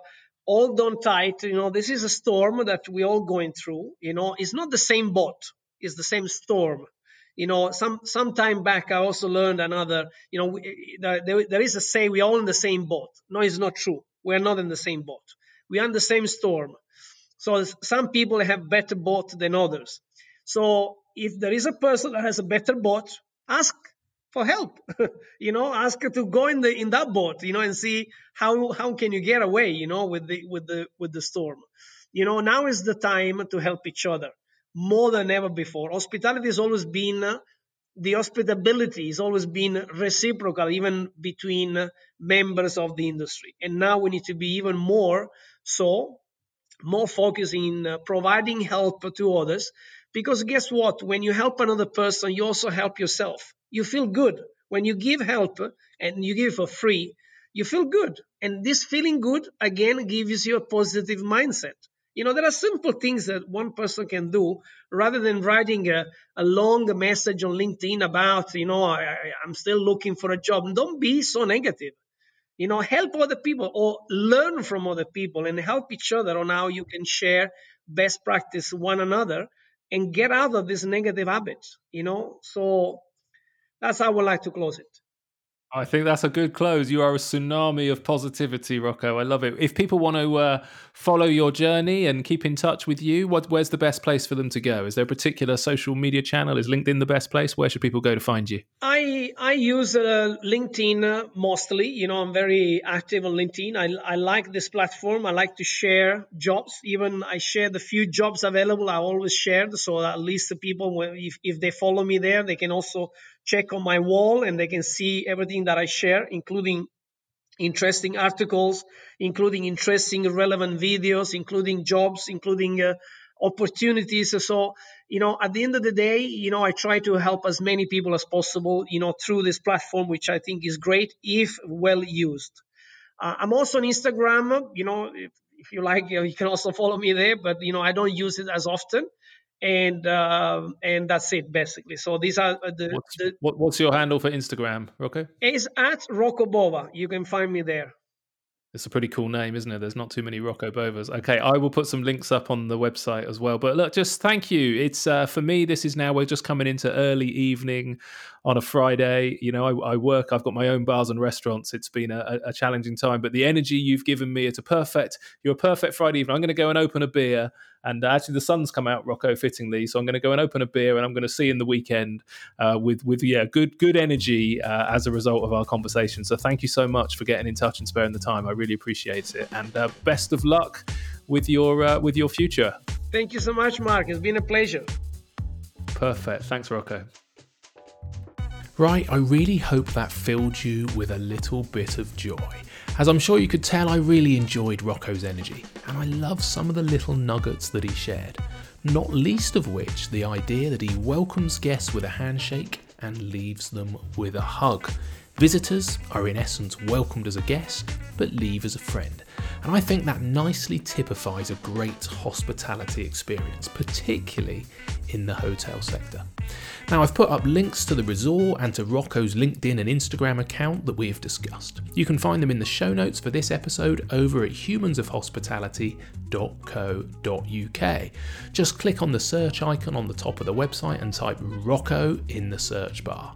S3: hold on tight. You know, this is a storm that we all going through. You know, it's not the same boat it's the same storm. You know, some some time back, I also learned another. You know, there, there is a say we all in the same boat. No, it's not true. We are not in the same boat. We are in the same storm. So some people have better boat than others. So if there is a person that has a better boat, ask for help. you know, ask her to go in the in that boat. You know, and see how how can you get away. You know, with the with the with the storm. You know, now is the time to help each other more than ever before. Hospitality has always been uh, the hospitability has always been reciprocal, even between members of the industry. And now we need to be even more so, more focused in uh, providing help to others. Because guess what? When you help another person, you also help yourself. You feel good. When you give help and you give for free, you feel good. And this feeling good, again, gives you a positive mindset. You know, there are simple things that one person can do rather than writing a, a long message on LinkedIn about, you know, I, I'm still looking for a job. Don't be so negative. You know, help other people or learn from other people and help each other on how you can share best practice one another and get out of this negative habits, you know. So that's how I would like to close it.
S2: I think that's a good close. You are a tsunami of positivity, Rocco. I love it. If people want to uh, follow your journey and keep in touch with you, what, where's the best place for them to go? Is there a particular social media channel? Is LinkedIn the best place? Where should people go to find you?
S3: I I use uh, LinkedIn uh, mostly. You know, I'm very active on LinkedIn. I, I like this platform. I like to share jobs. Even I share the few jobs available. I always share, so at least the people, if if they follow me there, they can also check on my wall and they can see everything that I share, including interesting articles, including interesting relevant videos, including jobs, including uh, opportunities. So, you know, at the end of the day, you know, I try to help as many people as possible, you know, through this platform, which I think is great if well used. Uh, I'm also on Instagram, you know, if, if you like, you, know, you can also follow me there, but, you know, I don't use it as often and uh, and that's it basically. So these are the
S2: what's,
S3: the,
S2: what's your handle for Instagram, Rocco?
S3: It's at Rocco Bova. You can find me there.
S2: It's a pretty cool name, isn't it? There's not too many Rocco Bovas. Okay, I will put some links up on the website as well. But look, just thank you. It's uh, for me. This is now we're just coming into early evening on a Friday. You know, I, I work. I've got my own bars and restaurants. It's been a, a challenging time, but the energy you've given me, it's a perfect. You're a perfect Friday evening. I'm going to go and open a beer and uh, actually, the sun's come out, Rocco, fittingly. So I'm going to go and open a beer, and I'm going to see in the weekend uh, with with yeah, good good energy uh, as a result of our conversation. So thank you so much for getting in touch and sparing the time. I really appreciate it, and uh, best of luck with your uh, with your future.
S3: Thank you so much, Mark. It's been a pleasure.
S2: Perfect. Thanks, Rocco. Right, I really hope that filled you with a little bit of joy. As I'm sure you could tell, I really enjoyed Rocco's energy, and I love some of the little nuggets that he shared, not least of which the idea that he welcomes guests with a handshake and leaves them with a hug. Visitors are in essence welcomed as a guest, but leave as a friend. And I think that nicely typifies a great hospitality experience, particularly in the hotel sector. Now, I've put up links to the resort and to Rocco's LinkedIn and Instagram account that we have discussed. You can find them in the show notes for this episode over at humansofhospitality.co.uk. Just click on the search icon on the top of the website and type Rocco in the search bar.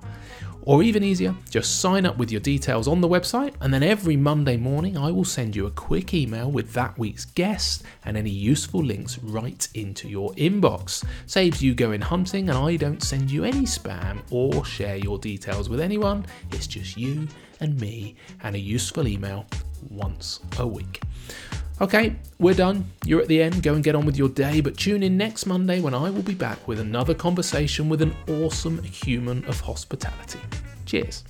S2: Or even easier, just sign up with your details on the website, and then every Monday morning I will send you a quick email with that week's guest and any useful links right into your inbox. Saves you going hunting, and I don't send you any spam or share your details with anyone. It's just you and me and a useful email once a week. Okay, we're done. You're at the end. Go and get on with your day. But tune in next Monday when I will be back with another conversation with an awesome human of hospitality. Cheers.